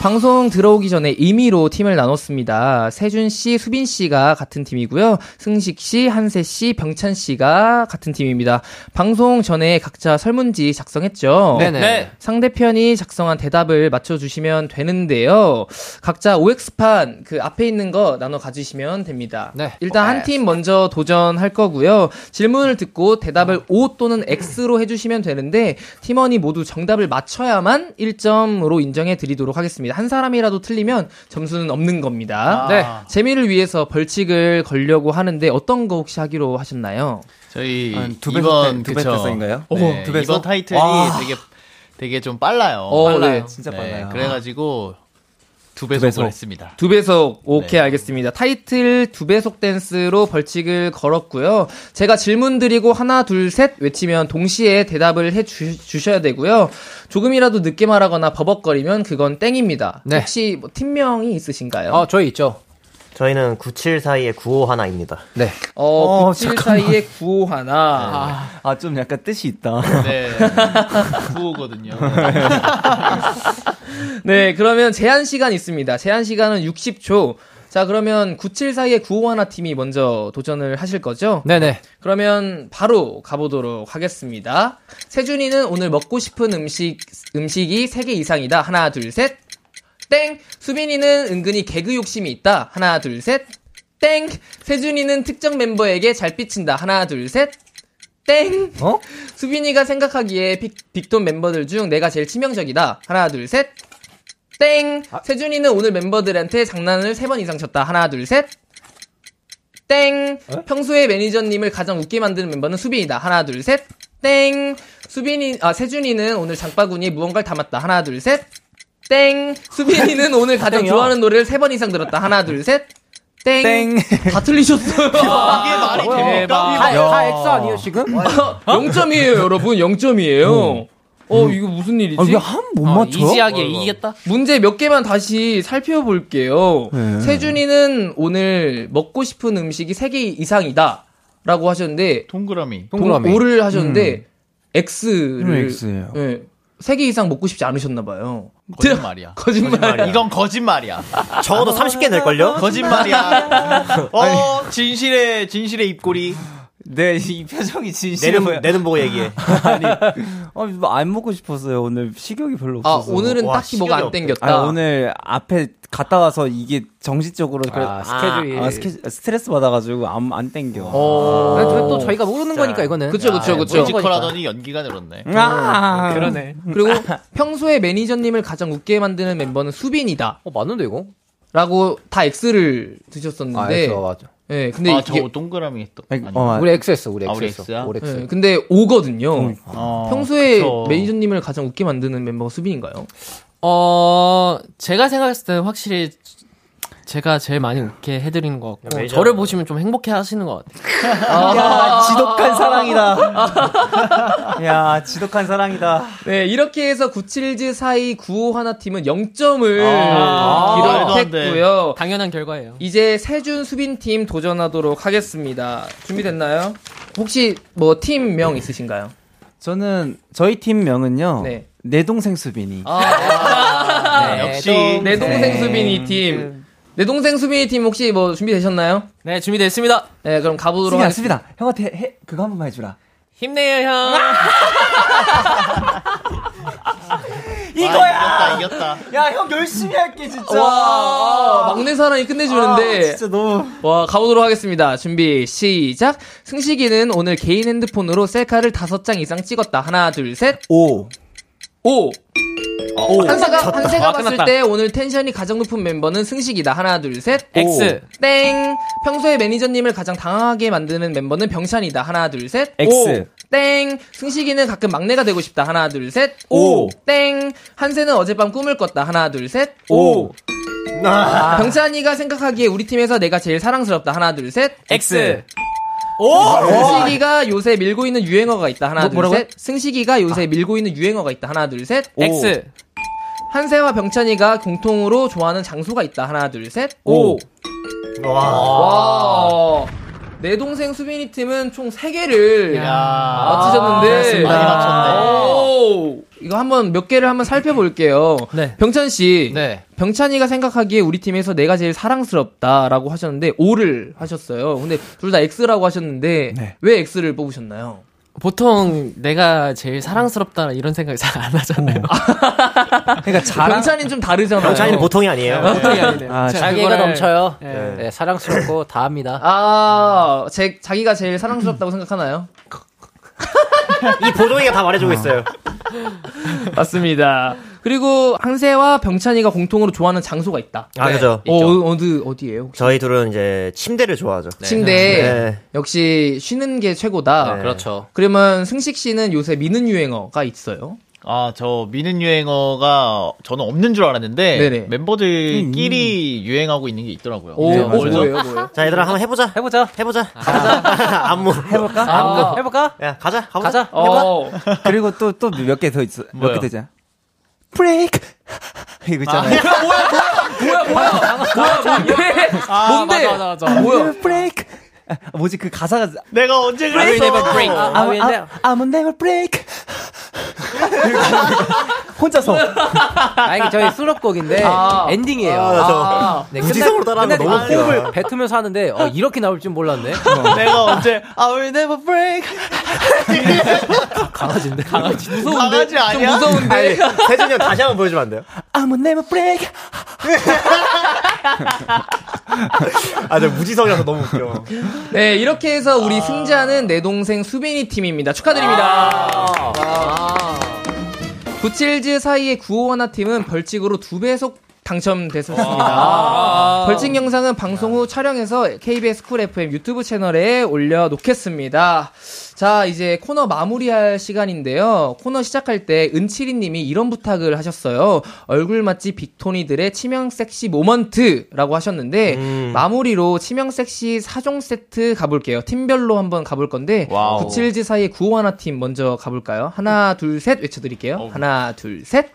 방송 들어오기 전에 임의로 팀을 나눴습니다. 세준 씨, 수빈 씨가 같은 팀이고요. 승식 씨, 한세 씨, 병찬 씨가 같은 팀입니다. 방송 전에 각자 설문지 작성했죠. 네네. 네. 상대편이 작성한 대답을 맞춰주시면 되는데요. 각자 OX판 그 앞에 있는 거 나눠 가지시면 됩니다. 네. 일단 한 팀 먼저 도전할 거고요. 질문을 듣고 대답을 O 또는 X로 해주시면 되는데 팀원이 모두 정답을 맞춰야만 1점으로 인정해 드리도록 하겠습니다. 한 사람이라도 틀리면 점수는 없는 겁니다. 아. 네. 재미를 위해서 벌칙을 걸려고 하는데 어떤 거 혹시 하기로 하셨나요? 저희 이번 된- 두 그쵸. 배속인가요? 네, 오, 두? 이번 타이틀이 와. 되게 되게 좀 빨라요. 어, 빨라요. 네. 진짜 네, 빨라요. 그래가지고 두 배속을 배속. 했습니다. 두 배속 오케이 네. 알겠습니다. 타이틀 두 배속 댄스로 벌칙을 걸었고요. 제가 질문 드리고 하나 둘 셋 외치면 동시에 대답을 해 주, 셔야 되고요. 조금이라도 늦게 말하거나 버벅거리면 그건 땡입니다. 네. 혹시 뭐 팀명이 있으신가요? 어, 저희 있죠. 저희는 97 사이에 95 하나입니다. 네. 어, 어, 97 잠깐만. 사이에 95 하나. 아, 좀 약간 뜻이 있다. 네, 구호거든요. 네, 그러면 제한 시간 있습니다. 제한 시간은 60초. 자, 그러면 97 사이에 95 하나 팀이 먼저 도전을 하실 거죠? 네네. 그러면 바로 가보도록 하겠습니다. 세준이는 오늘 먹고 싶은 음식, 음식이 3개 이상이다. 하나, 둘, 셋. 땡! 수빈이는 은근히 개그 욕심이 있다. 하나, 둘, 셋. 땡! 세준이는 특정 멤버에게 잘 삐친다. 하나, 둘, 셋. 땡! 어? 수빈이가 생각하기에 빅, 빅톤 멤버들 중 내가 제일 치명적이다. 하나, 둘, 셋. 땡! 세준이는 오늘 멤버들한테 장난을 3번 이상 쳤다. 하나, 둘, 셋. 땡! 평소에 매니저님을 가장 웃게 만드는 멤버는 수빈이다. 하나, 둘, 셋. 땡! 수빈이, 아, 세준이는 오늘 장바구니에 무언가를 담았다. 하나, 둘, 셋. 땡! 수빈이는 오늘 가장 땡이요. 좋아하는 노래를 3번 이상 들었다. 하나, 둘, 셋. 땡! 땡. 다 틀리셨어요. 이게 말이 됩니까? 다, 다 X 아니에요, 지금? 0점이에요, 여러분. 0점이에요. 어, 이거 무슨 일이지? 아, 왜한못 어, 맞춰요? 이지하게 이기겠다. 문제 몇 개만 다시 살펴볼게요. 네. 세준이는 오늘 먹고 싶은 음식이 3개 이상이다. 라고 하셨는데, 동그라미. 동그라미. 오, 를 하셨는데, X를. 음, X예요. 네. 3개 이상 먹고 싶지 않으셨나봐요. 거짓말이야. 거짓말. 이건 거짓말이야. 적어도 30개 될걸요? 거짓말이야. 어, 진실의 진실의 입꼬리. 네, 이 표정이 진실해 내는, 보고 얘기해. 아, 뭐안 먹고 싶었어요. 오늘 식욕이 별로 아, 없어서. 오늘은 와, 딱히 뭐가 안 땡겼다. 아, 오늘 앞에 갔다 와서 이게 정신적으로 그래- 아, 스케줄이. 아, 스케, 스트레스 받아가지고 안, 안 땡겨. 어. 아, 또 저희가 모르는 거니까, 이거는. 그쵸, 그쵸, 그쵸. 뮤지컬하더니 연기가 늘었네. 아, 그러네. 그리고 평소에 매니저님을 가장 웃게 만드는 멤버는 수빈이다. 어, 맞는데, 이거? 라고 다 X를 아, 드셨었는데. X, 맞아. 네, 근데 아, 이게 저 동그라미 또. 아니, 아니, 어, 우리 X 했어, 우리 아, X 우리 X. 네, 근데 5거든요. 어, 평소에 그쵸. 매니저님을 가장 웃게 만드는 멤버가 수빈인가요? 어, 제가 생각했을 때는 확실히 제가 제일 많이 웃게 해드리는 것 같고. 저를 보시면 좀 행복해 하시는 것 같아요. 야, 지독한 사랑이다. 야, 지독한 사랑이다. 네, 이렇게 해서 97즈 사이 95 하나 팀은 0점을 아. 기록했고요. 당연한 결과예요. 이제 세준 수빈 팀 도전하도록 하겠습니다. 준비됐나요? 혹시 뭐 팀명 있으신가요? 저는 저희 팀 명은요. 네. 내 동생 수빈이. 아, 네, 역시 내 동생 네. 수빈이 팀. 내 동생 수빈이 팀 혹시 뭐 준비되셨나요? 네, 준비됐습니다. 네, 그럼 가보도록 하겠습니다. 수빈아. 형한테 해, 그거 한 번만 해주라. 힘내요, 형. 이거야. 이겼다, 이겼다. 야, 형 열심히 할게, 진짜. 와, 막내 사랑이 끝내주는데. 아, 진짜 너무. 와, 가보도록 하겠습니다. 준비, 시작. 승식이는 오늘 개인 핸드폰으로 셀카를 다섯 장 이상 찍었다. 하나, 둘, 셋. 오. 오. 한세가, 한세가 아, 봤을 끝났다. 때 오늘 텐션이 가장 높은 멤버는 승식이다. 하나, 둘, 셋. X. 땡. 평소에 매니저님을 가장 당황하게 만드는 멤버는 병찬이다. 하나, 둘, 셋. X. 땡. 승식이는 가끔 막내가 되고 싶다. 하나, 둘, 셋. 오. 땡. 한세는 어젯밤 꿈을 꿨다. 하나, 둘, 셋. 오. 병찬이가 생각하기에 우리 팀에서 내가 제일 사랑스럽다. 하나, 둘, 셋. X. 승식이가 요새 밀고 있는 유행어가 있다. 하나, 뭐, 둘? 셋. 승식이가 요새 밀고 있는 유행어가 있다. 하나, 둘, 셋. X. 한세와 병찬이가 공통으로 좋아하는 장소가 있다. 하나, 둘, 셋. 오. 와. 내 동생 수빈이 팀은 총 3개를 야. 맞히셨는데 그렇습니다. 많이 맞췄네. 오, 이거 한번 몇 개를 한번 살펴볼게요. 네. 병찬 씨. 네. 병찬이가 생각하기에 우리 팀에서 내가 제일 사랑스럽다라고 하셨는데 O를 하셨어요. 근데 둘 다 X라고 하셨는데 네. 왜 X를 뽑으셨나요? 보통 내가 제일 사랑스럽다 이런 생각 잘안 하잖아요. 그러니까 자랑 병찬이는 좀 다르잖아요. 병찬이는 보통이 아니에요. 보통이 아니네요. 아, 자기가 그거를- 넘쳐요. 네. 네, 사랑스럽고 다합니다. 아, 제, 자기가 제일 사랑스럽다고 생각하나요? 이 보동이가 다 말해주고 있어요. 맞습니다. 그리고 항세와 병찬이가 공통으로 좋아하는 장소가 있다. 아, 그죠. 어, 어디, 어디예요? 혹시? 저희 둘은 이제 침대를 좋아하죠. 침대. 네. 역시 쉬는 게 최고다. 네. 그렇죠. 그러면 승식 씨는 요새 미는 유행어가 있어요. 아, 저 미는 유행어가 저는 없는 줄 알았는데 네네. 멤버들끼리 유행하고 있는 게 있더라고요. 오, 네? 뭐예요, 뭐예요? 자, 얘들아, 한번 해보자. 해보자. 해보자. 가자. 안무. 해볼까? 아, 해볼까? 야, 가자. 가보자. 가자. 어, 그리고 또 또 몇 개 더 있어. 몇? 개 되자. 브레이크. 이거 있잖아요. 뭐야, 뭐야, 뭐야, 뭔데? 뭔데? 맞아, 맞아, 맞아. 뭐야? 브레이크. 아, 뭐지 그 가사가 내가 언제 그랬어? 아, I'm, 왜 I'm, I'm never break. 혼자서 아, 이게 저희 수록곡인데 아. 엔딩이에요. 아, 저 아, 네, 무지성으로 따라하는 거 너무. 호흡을 뱉으면서 하는데 어, 이렇게 나올 줄 몰랐네. 내가 언제 I will never break. 강아지인데. 강아지. 무서운데? 강아지 아니야? 좀 무서운데? 세준이 형 다시 한번 보여주면 안 돼요? I'm never break. 아, 저 무지성이라서 너무 웃겨. 네, 이렇게 해서 우리 승자는 내 동생 수빈이 팀입니다. 축하드립니다. 97즈 사이의 구오 하나 팀은 벌칙으로 두 배속 당첨됐었습니다. 벌칙 영상은 방송 후 촬영해서 KBS 쿨 FM 유튜브 채널에 올려놓겠습니다. 자, 이제 코너 마무리할 시간인데요. 코너 시작할 때 은치리님이 이런 부탁을 하셨어요. 얼굴 맛집 빅톤이들의 치명 섹시 moment라고 하셨는데 마무리로 치명 섹시 4종 세트 가볼게요. 팀별로 한번 가볼 건데 와우. 97즈 사이의 구오 하나 팀 먼저 가볼까요? 하나, 둘, 셋 외쳐드릴게요. 하나, 둘, 셋.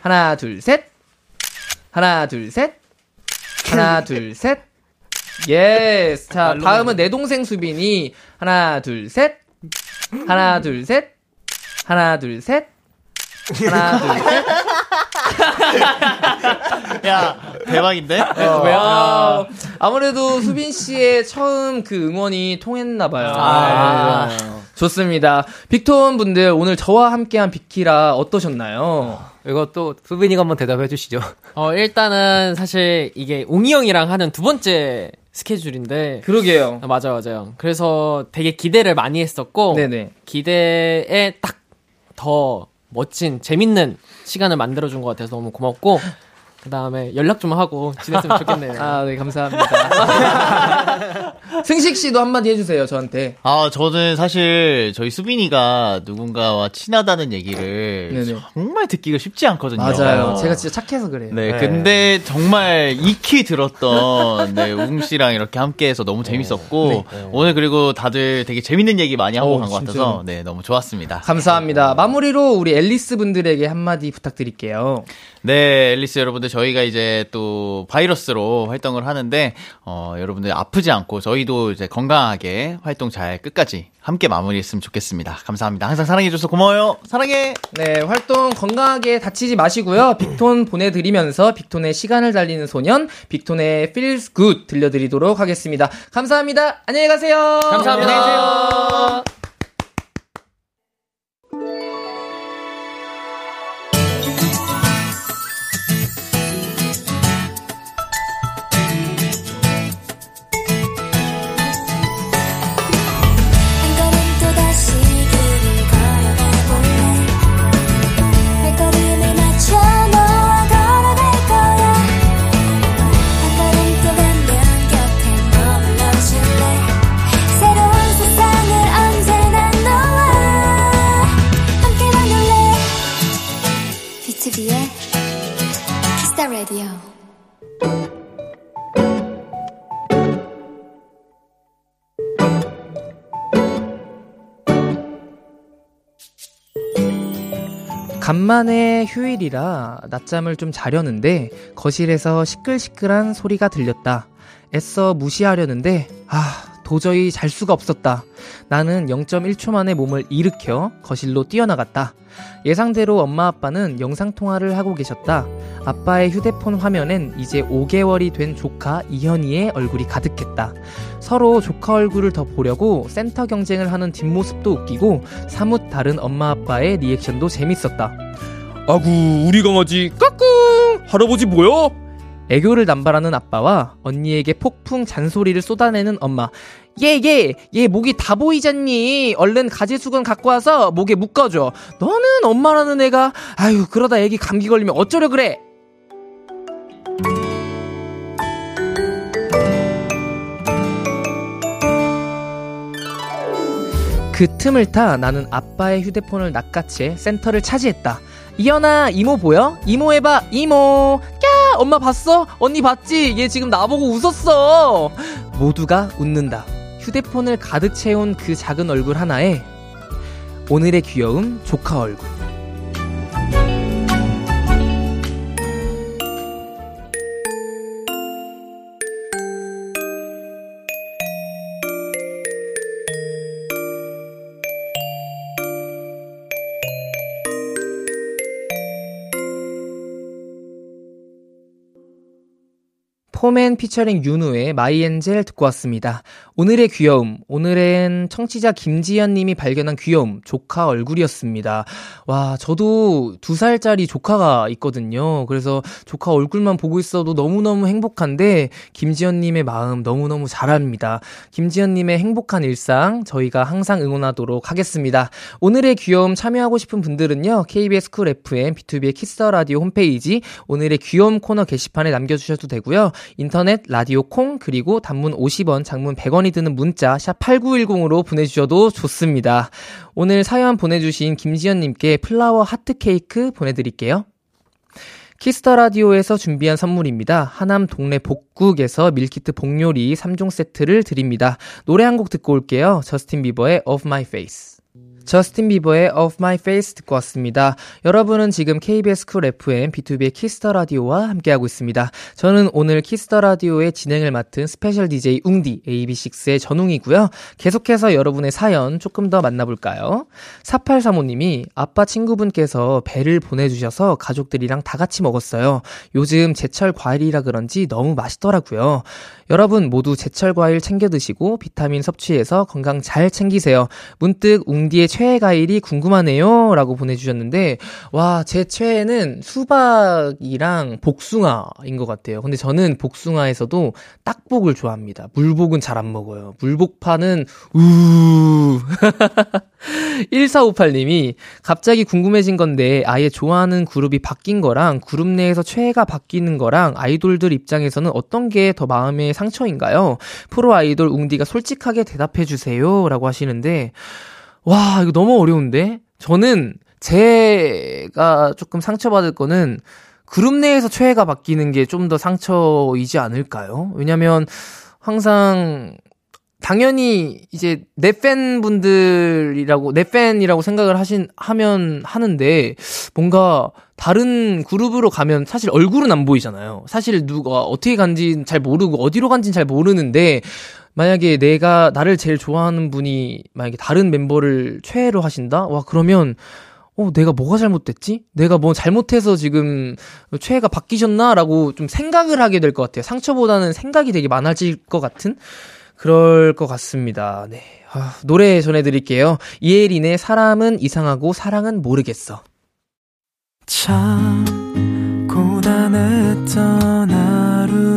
하나, 둘, 셋. 하나, 둘, 셋. 하나, 둘, 셋. Yes. 자, 다음은 내 동생 수빈이 하나, 둘, 셋. 하나, 둘, 셋. 하나, 둘, 셋. 하나, 둘, 셋. 야, 대박인데? 아, 아무래도 수빈 씨의 처음 그 응원이 통했나봐요. 아. 네. 좋습니다. 빅톤 분들 오늘 저와 함께한 빅키라 어떠셨나요? 이거 또 수빈이가 한번 대답해 주시죠. 어, 일단은 사실 이게 웅이 형이랑 하는 두 번째 스케줄인데. 그러게요. 아, 맞아요, 맞아요. 그래서 되게 기대를 많이 했었고. 네네. 기대에 딱 더 멋진, 재밌는 시간을 만들어준 것 같아서 너무 고맙고. 그 다음에 연락 좀 하고 지냈으면 좋겠네요. 아, 네, 감사합니다. 승식 씨도 한마디 해주세요, 저한테. 아, 저는 사실 저희 수빈이가 누군가와 친하다는 얘기를 네네. 정말 듣기가 쉽지 않거든요. 맞아요. 제가 진짜 착해서 그래요. 네, 근데 정말 익히 들었던 네, 우웅 씨랑 이렇게 함께해서 너무 재밌었고 오늘 그리고 다들 되게 재밌는 얘기 많이 하고 어, 간 것? 같아서 네 너무 좋았습니다. 감사합니다. 마무리로 우리 앨리스 분들에게 한마디 부탁드릴게요. 네, 앨리스 여러분들 저희가 이제 또 바이러스로 활동을 하는데 어, 여러분들 아프지 않고 저희도 이제 건강하게 활동 잘 끝까지 함께 마무리했으면 좋겠습니다. 감사합니다. 항상 사랑해줘서 고마워요. 사랑해. 네, 활동 건강하게 다치지 마시고요. 빅톤 보내드리면서 빅톤의 시간을 달리는 소년, 빅톤의 Feels Good 들려드리도록 하겠습니다. 감사합니다. 안녕히 가세요. 감사합니다. 안녕히 계세요. 간만에 휴일이라 낮잠을 좀 자려는데 거실에서 시끌시끌한 소리가 들렸다. 애써 무시하려는데 아 도저히 잘 수가 없었다. 나는 0.1초 만에 몸을 일으켜 거실로 뛰어나갔다. 예상대로 엄마 아빠는 영상통화를 하고 계셨다. 아빠의 휴대폰 화면엔 이제 5개월이 된 조카 이현이의 얼굴이 가득했다. 서로 조카 얼굴을 더 보려고 센터 경쟁을 하는 뒷모습도 웃기고 사뭇 다른 엄마 아빠의 리액션도 재밌었다. 아구 우리 강아지 까꿍 할아버지 뭐야? 애교를 남발하는 아빠와 언니에게 폭풍 잔소리를 쏟아내는 엄마. 얘, 얘, 얘 목이 다 보이잖니. 얼른 가지수건 갖고 와서 목에 묶어줘. 너는 엄마라는 애가, 아유, 그러다 애기 감기 걸리면 어쩌려 그래? 그 틈을 타 나는 아빠의 휴대폰을 낚아채 센터를 차지했다. 이현아, 이모 보여? 이모 해봐, 이모. 까! 엄마 봤어? 언니 봤지? 얘 지금 나보고 웃었어. 모두가 웃는다. 휴대폰을 가득 채운 그 작은 얼굴 하나에 오늘의 귀여움 조카 얼굴. 포맨 피처링 윤우의 My Angel 듣고 왔습니다. 오늘의 귀여움. 오늘은 청취자 김지연 님이 발견한 귀여움. 조카 얼굴이었습니다. 와, 저도 두 살짜리 조카가 있거든요. 그래서 조카 얼굴만 보고 있어도 너무너무 행복한데, 김지연 님의 마음 너무너무 잘 압니다. 김지연 님의 행복한 일상 저희가 항상 응원하도록 하겠습니다. 오늘의 귀여움 참여하고 싶은 분들은요, KBS 쿨 FM, BTOB의 키스 더 라디오 홈페이지, 오늘의 귀여움 코너 게시판에 남겨주셔도 되고요. 인터넷, 라디오 콩, 그리고 단문 50원, 장문 100원이 드는 문자 샵 8910으로 보내 주셔도 좋습니다. 오늘 사연 보내 주신 김지연 님께 플라워 하트 케이크 보내 드릴게요. 키스 더 라디오에서 준비한 선물입니다. 하남 동네 복국에서 밀키트 복요리 3종 세트를 드립니다. 노래 한 곡 듣고 올게요. 저스틴 비버의 Off My Face. 저스틴 비버의 Off My Face 듣고 왔습니다. 여러분은 지금 KBS 쿨 FM BTOB의 키스 더 라디오와 함께하고 있습니다. 저는 오늘 키스 더 라디오의 진행을 맡은 스페셜 DJ 웅디 AB6IX의 전웅이고요. 계속해서 여러분의 사연 조금 더 만나볼까요? 4835님이 아빠 친구분께서 배를 보내주셔서 가족들이랑 다 같이 먹었어요. 요즘 제철 과일이라 그런지 너무 맛있더라고요. 여러분 모두 제철 과일 챙겨 드시고 비타민 섭취해서 건강 잘 챙기세요. 문득 웅디의 최애 과일이 궁금하네요. 라고 보내주셨는데, 와, 제 최애는 수박이랑 복숭아인 것 같아요. 근데 저는 복숭아에서도 딱복을 좋아합니다. 물복은 잘 안 먹어요. 물복파는, 우 1458님이 갑자기 궁금해진 건데 아예 좋아하는 그룹이 바뀐 거랑 그룹 내에서 최애가 바뀌는 거랑 아이돌들 입장에서는 어떤 게 더 마음의 상처인가요? 프로 아이돌 웅디가 솔직하게 대답해 주세요. 라고 하시는데 와, 이거 너무 어려운데? 저는 제가 조금 상처받을 거는 그룹 내에서 최애가 바뀌는 게 좀 더 상처이지 않을까요? 왜냐면 항상 당연히 이제 내 팬분들이라고 내 팬이라고 생각을 하신 하면 하는데 뭔가 다른 그룹으로 가면 사실 얼굴은 안 보이잖아요. 사실 누가 어떻게 간지 잘 모르고 어디로 간지는 잘 모르는데 만약에 내가 나를 제일 좋아하는 분이 만약에 다른 멤버를 최애로 하신다? 와 그러면 어, 내가 뭐가 잘못됐지? 내가 뭐 잘못해서 지금 최애가 바뀌셨나? 라고 좀 생각을 하게 될 것 같아요. 상처보다는 생각이 되게 많아질 것 같은? 그럴 것 같습니다. 네. 아, 노래 전해드릴게요. 이혜린의 사람은 이상하고 사랑은 모르겠어. 참 고단했던 하루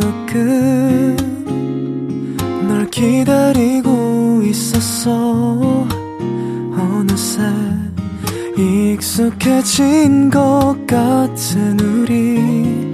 끝널 기다리고 있었어 어느새 익숙해진 것 같은 우리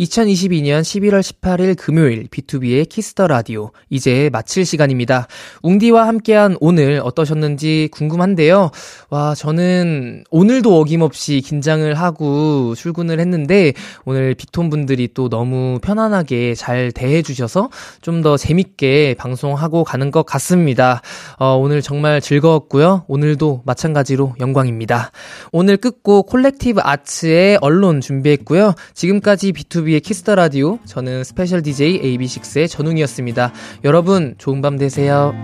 2022년 11월 18일 금요일 BTOB의 키스 더 라디오 이제 마칠 시간입니다. 웅디와 함께한 오늘 어떠셨는지 궁금한데요. 와, 저는 오늘도 어김없이 긴장을 하고 출근을 했는데 오늘 빅톤 분들이 또 너무 편안하게 잘 대해 주셔서 좀 더 재밌게 방송하고 가는 것 같습니다. 어, 오늘 정말 즐거웠고요. 오늘도 마찬가지로 영광입니다. 오늘 끝곡 Collective Arts의 Alone 준비했고요. 지금까지 BTOB의 키스 더 라디오 저는 스페셜 DJ AB6IX의 전웅이었습니다. 여러분 좋은 밤 되세요.